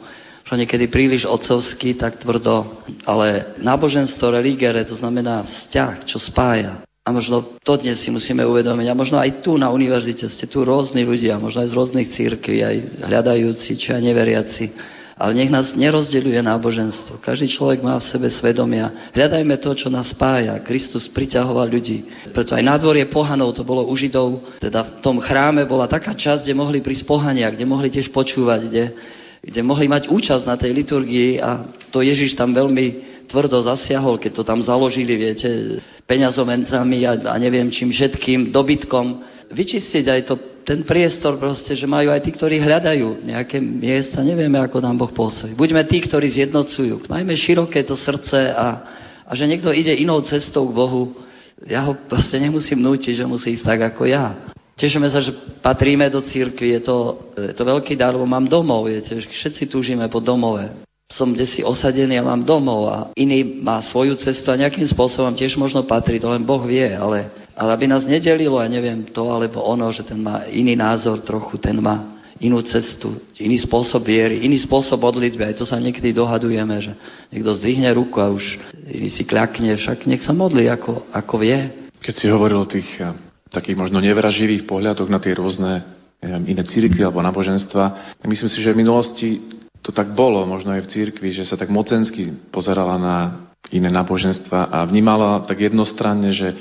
Že niekedy príliš otcovský, tak tvrdo. Ale náboženstvo, religere, to znamená vzťah, čo spája. A možno to dnes si musíme uvedomiť. A možno aj tu na univerzite ste tu rôzni ľudia, možno aj z rôznych církví, aj hľadajúci, či aj neveriaci. Ale nech nás nerozdeľuje náboženstvo. Každý človek má v sebe svedomia. Hľadajme to, čo nás spája. Kristus priťahoval ľudí. Preto aj nádvorie pohanov, to bolo u Židov, teda v tom chráme bola taká časť, kde mohli prísť pohania, kde mohli tiež počúvať, kde, kde mohli mať účasť na tej liturgii a to Ježiš tam veľmi tvrdo zasiahol, keď to tam založili, viete, peňazomencami a, a neviem čím všetkým, dobytkom. Vyčistiť aj to, ten priestor proste, že majú aj tí, ktorí hľadajú nejaké miesta, nevieme, ako nám Boh pôsobí. Buďme tí, ktorí zjednocujú. Majme široké to srdce a, a že niekto ide inou cestou k Bohu, ja ho proste nemusím nútiť, že musí ísť tak ako ja. Tešíme sa, že patríme do církvy, je to, je to veľký dar, lebo mám domov, viete, všetci túžime po domove som kde si osadený a mám domov a iný má svoju cestu a nejakým spôsobom tiež možno patrí, to len Boh vie, ale, ale aby nás nedelilo, ja neviem, to alebo ono, že ten má iný názor trochu, ten má inú cestu, iný spôsob viery, iný spôsob modlitby. Aj to sa niekedy dohadujeme, že niekto zdvihne ruku a už iný si kľakne, však nech sa modlí, ako, ako vie. Keď si hovoril o tých eh, takých možno nevraživých pohľadoch na tie rôzne neviem, iné církvy alebo náboženstva, myslím si, že v minulosti to tak bolo, možno aj v cirkvi, že sa tak mocensky pozerala na iné náboženstva a vnímala tak jednostranne, že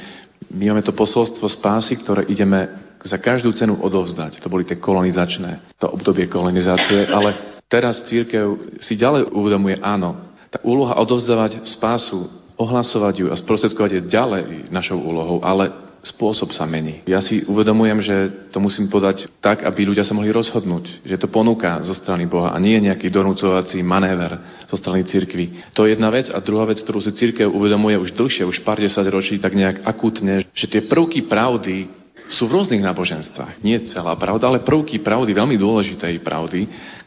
my máme to posolstvo spásy, ktoré ideme za každú cenu odovzdať. To boli tie kolonizačné, to obdobie kolonizácie, ale teraz církev si ďalej uvedomuje, áno, tá úloha odovzdávať spásu, ohlasovať ju a sprostredkovať je ďalej našou úlohou, ale spôsob sa mení. Ja si uvedomujem, že to musím podať tak, aby ľudia sa mohli rozhodnúť, že to ponúka zo strany Boha a nie nejaký donúcovací manéver zo strany cirkvy. To je jedna vec a druhá vec, ktorú si cirkev uvedomuje už dlhšie, už pár desať ročí, tak nejak akutne, že tie prvky pravdy sú v rôznych náboženstvách. Nie celá pravda, ale prvky pravdy, veľmi dôležitej pravdy,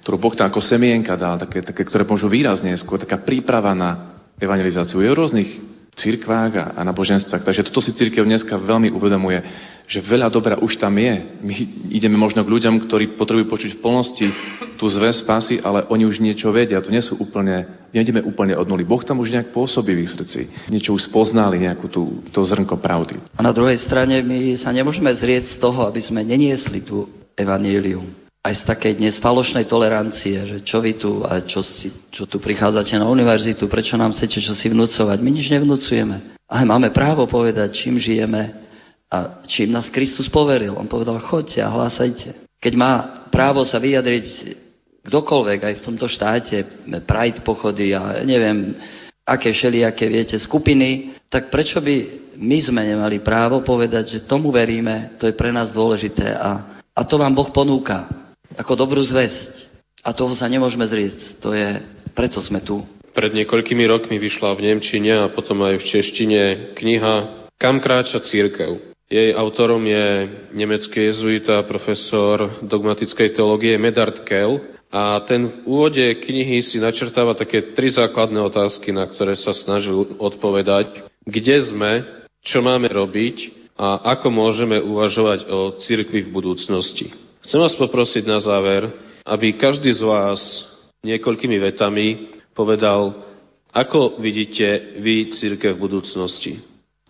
ktorú Boh tam ako semienka dal, také, také, ktoré môžu výrazne skôr, taká príprava na evangelizáciu. Je v rôznych cirkvách a, a náboženstvách. Takže toto si cirkev dneska veľmi uvedomuje, že veľa dobra už tam je. My ideme možno k ľuďom, ktorí potrebujú počuť v plnosti tú zväz spásy, ale oni už niečo vedia. To nie sú úplne, nejdeme úplne od nuly. Boh tam už nejak pôsobí v ich srdci. Niečo už spoznali, nejakú tú, to zrnko pravdy. A na druhej strane my sa nemôžeme zrieť z toho, aby sme neniesli tú evanílium aj z takej dnes falošnej tolerancie, že čo vy tu a čo, si, čo tu prichádzate na univerzitu, prečo nám chcete čo si vnúcovať. My nič nevnúcujeme. Ale máme právo povedať, čím žijeme a čím nás Kristus poveril. On povedal, choďte a hlásajte. Keď má právo sa vyjadriť kdokoľvek aj v tomto štáte, Pride pochody a neviem, aké všelijaké, viete, skupiny, tak prečo by my sme nemali právo povedať, že tomu veríme, to je pre nás dôležité a, a to vám Boh ponúka ako dobrú zväzť. A toho sa nemôžeme zrieť. To je, preto sme tu. Pred niekoľkými rokmi vyšla v Nemčine a potom aj v češtine kniha Kam kráča církev. Jej autorom je nemecký jezuita, profesor dogmatickej teológie Medard Kell a ten v úvode knihy si načrtáva také tri základné otázky, na ktoré sa snažil odpovedať. Kde sme, čo máme robiť a ako môžeme uvažovať o cirkvi v budúcnosti. Chcem vás poprosiť na záver, aby každý z vás niekoľkými vetami povedal, ako vidíte vy církev v budúcnosti.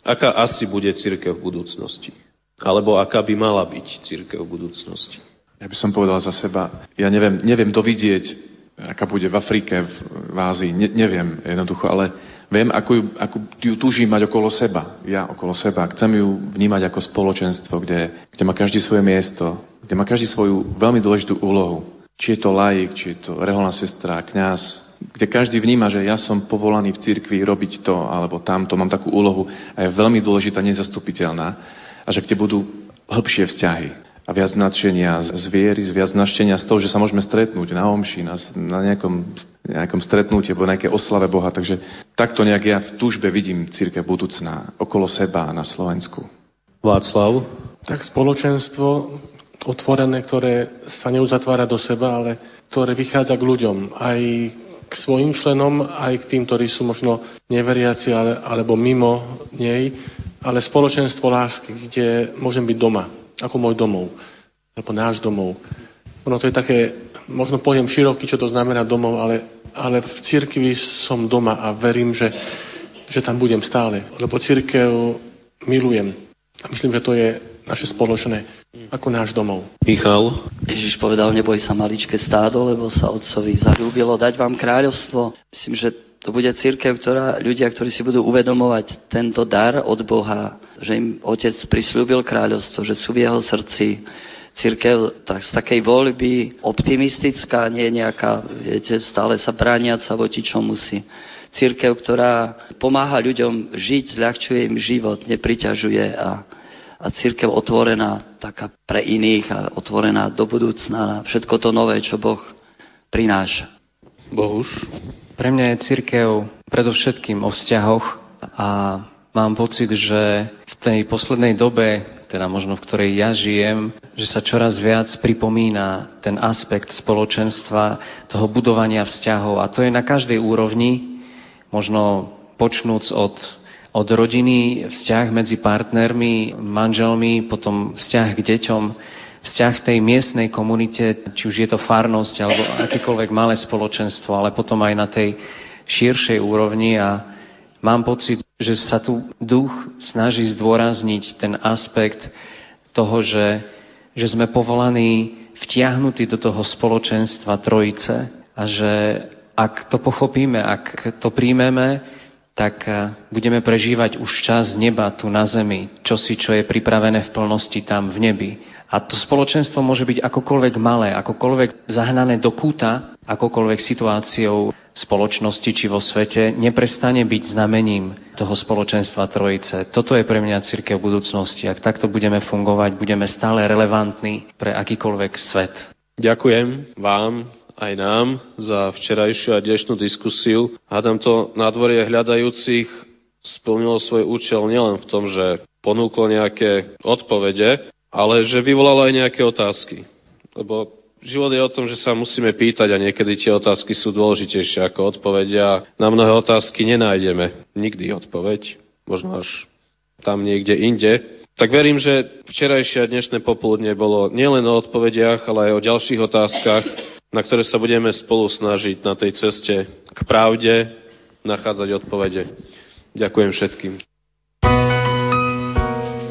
aká asi bude církev v budúcnosti. Alebo aká by mala byť církev v budúcnosti. Ja by som povedal za seba, ja neviem, neviem dovidieť, aká bude v Afrike, v, v Ázii, ne, neviem jednoducho, ale viem, ako ju, ako ju túžim mať okolo seba, ja okolo seba. Chcem ju vnímať ako spoločenstvo, kde, kde má každý svoje miesto, kde má každý svoju veľmi dôležitú úlohu. Či je to laik, či je to reholná sestra, kňaz, kde každý vníma, že ja som povolaný v cirkvi robiť to alebo tamto, mám takú úlohu a je veľmi dôležitá, nezastupiteľná a že kde budú hĺbšie vzťahy a viac nadšenia z viery, viac nadšenia z toho, že sa môžeme stretnúť na omši, na, na nejakom, nejakom stretnutí alebo nejaké oslave Boha. Takže takto nejak ja v túžbe vidím církev budúcná okolo seba na Slovensku. Václav? Tak spoločenstvo otvorené, ktoré sa neuzatvára do seba, ale ktoré vychádza k ľuďom. Aj k svojim členom, aj k tým, ktorí sú možno neveriaci ale, alebo mimo nej, ale spoločenstvo lásky, kde môžem byť doma, ako môj domov, alebo náš domov. Ono to je také, možno pojem široký, čo to znamená domov, ale, ale v cirkvi som doma a verím, že, že tam budem stále, lebo cirkev milujem. A myslím, že to je naše spoločné ako náš domov. Michal? Ježiš povedal, neboj sa maličké stádo, lebo sa otcovi zalúbilo dať vám kráľovstvo. Myslím, že to bude církev, ktorá, ľudia, ktorí si budú uvedomovať tento dar od Boha, že im otec prislúbil kráľovstvo, že sú v jeho srdci. Církev tak, z takej voľby optimistická, nie nejaká, viete, stále sa brániaca voči čomu si. Církev, ktorá pomáha ľuďom žiť, zľahčuje im život, nepriťažuje a a církev otvorená taká pre iných a otvorená do budúcna na všetko to nové, čo Boh prináša. Bohuž? Pre mňa je církev predovšetkým o vzťahoch a mám pocit, že v tej poslednej dobe, teda možno v ktorej ja žijem, že sa čoraz viac pripomína ten aspekt spoločenstva, toho budovania vzťahov. A to je na každej úrovni, možno počnúc od od rodiny, vzťah medzi partnermi, manželmi, potom vzťah k deťom, vzťah tej miestnej komunite, či už je to farnosť alebo akékoľvek malé spoločenstvo, ale potom aj na tej širšej úrovni a mám pocit, že sa tu duch snaží zdôrazniť ten aspekt toho, že, že sme povolaní vtiahnutí do toho spoločenstva trojice a že ak to pochopíme, ak to príjmeme, tak eh, budeme prežívať už čas neba tu na zemi, čosi, čo je pripravené v plnosti tam v nebi. A to spoločenstvo môže byť akokoľvek malé, akokoľvek zahnané do kúta, akokoľvek situáciou spoločnosti či vo svete, neprestane byť znamením toho spoločenstva Trojice. Toto je pre mňa církev budúcnosti. Ak takto budeme fungovať, budeme stále relevantní pre akýkoľvek svet. Ďakujem vám, aj nám za včerajšiu a dnešnú diskusiu. Hádam to nádvorie hľadajúcich splnilo svoj účel nielen v tom, že ponúklo nejaké odpovede, ale že vyvolalo aj nejaké otázky. Lebo život je o tom, že sa musíme pýtať a niekedy tie otázky sú dôležitejšie ako odpovede a na mnohé otázky nenájdeme nikdy odpoveď, možno až tam niekde inde. Tak verím, že včerajšie a dnešné popoludne bolo nielen o odpovediach, ale aj o ďalších otázkach, na ktoré sa budeme spolu snažiť na tej ceste k pravde nachádzať odpovede. Ďakujem všetkým.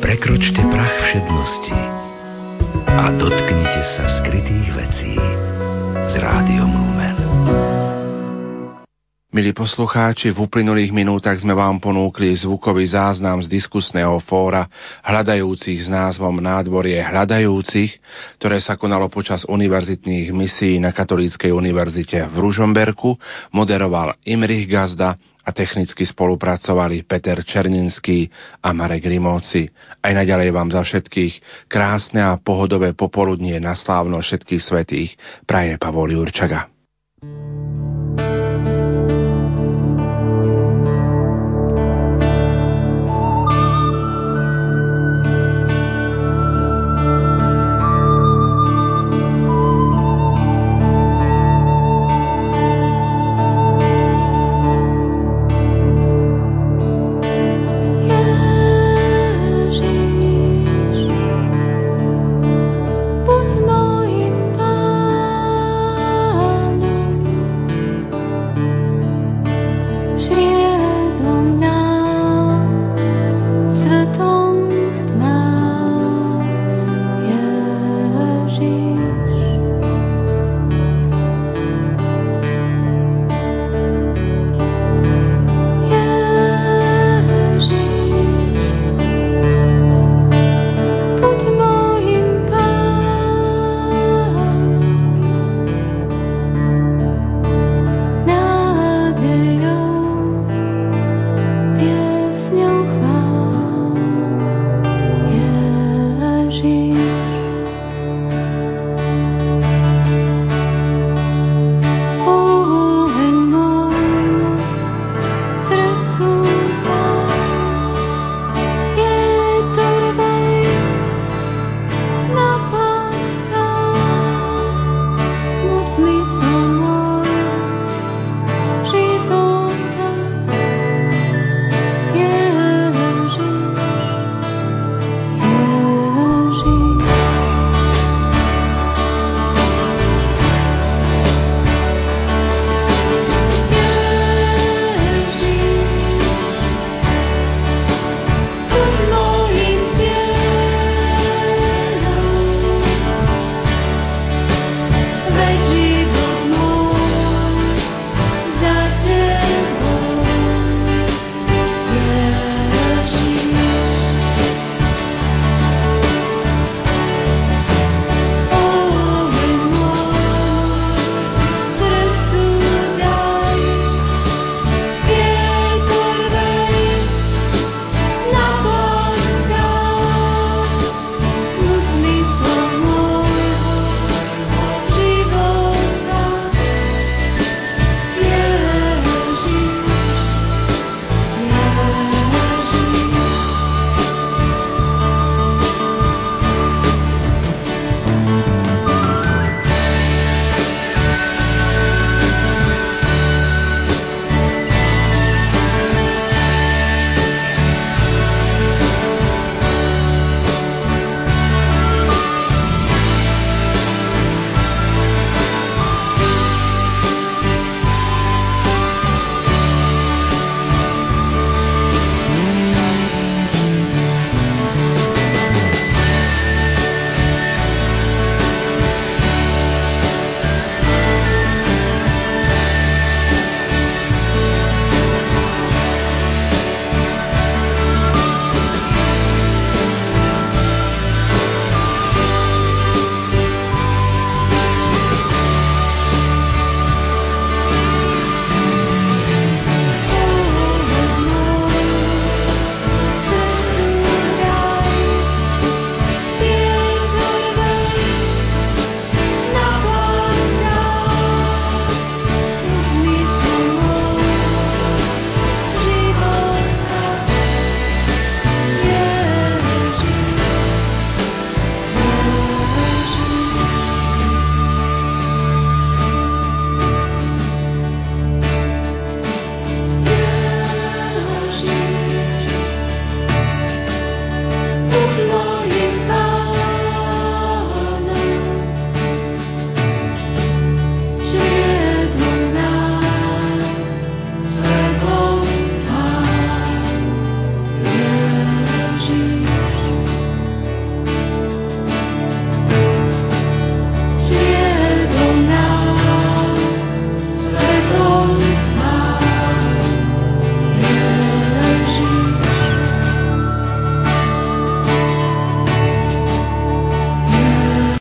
Prekročte prach všednosti a dotknite sa skrytých vecí s rádiom Lumen. Milí poslucháči, v uplynulých minútach sme vám ponúkli zvukový záznam z diskusného fóra hľadajúcich s názvom Nádvorie hľadajúcich, ktoré sa konalo počas univerzitných misií na Katolíckej univerzite v Ružomberku, moderoval Imrich Gazda a technicky spolupracovali Peter Černinský a Marek Rimovci. Aj naďalej vám za všetkých krásne a pohodové popoludnie na slávno všetkých svetých praje Pavol Jurčaga.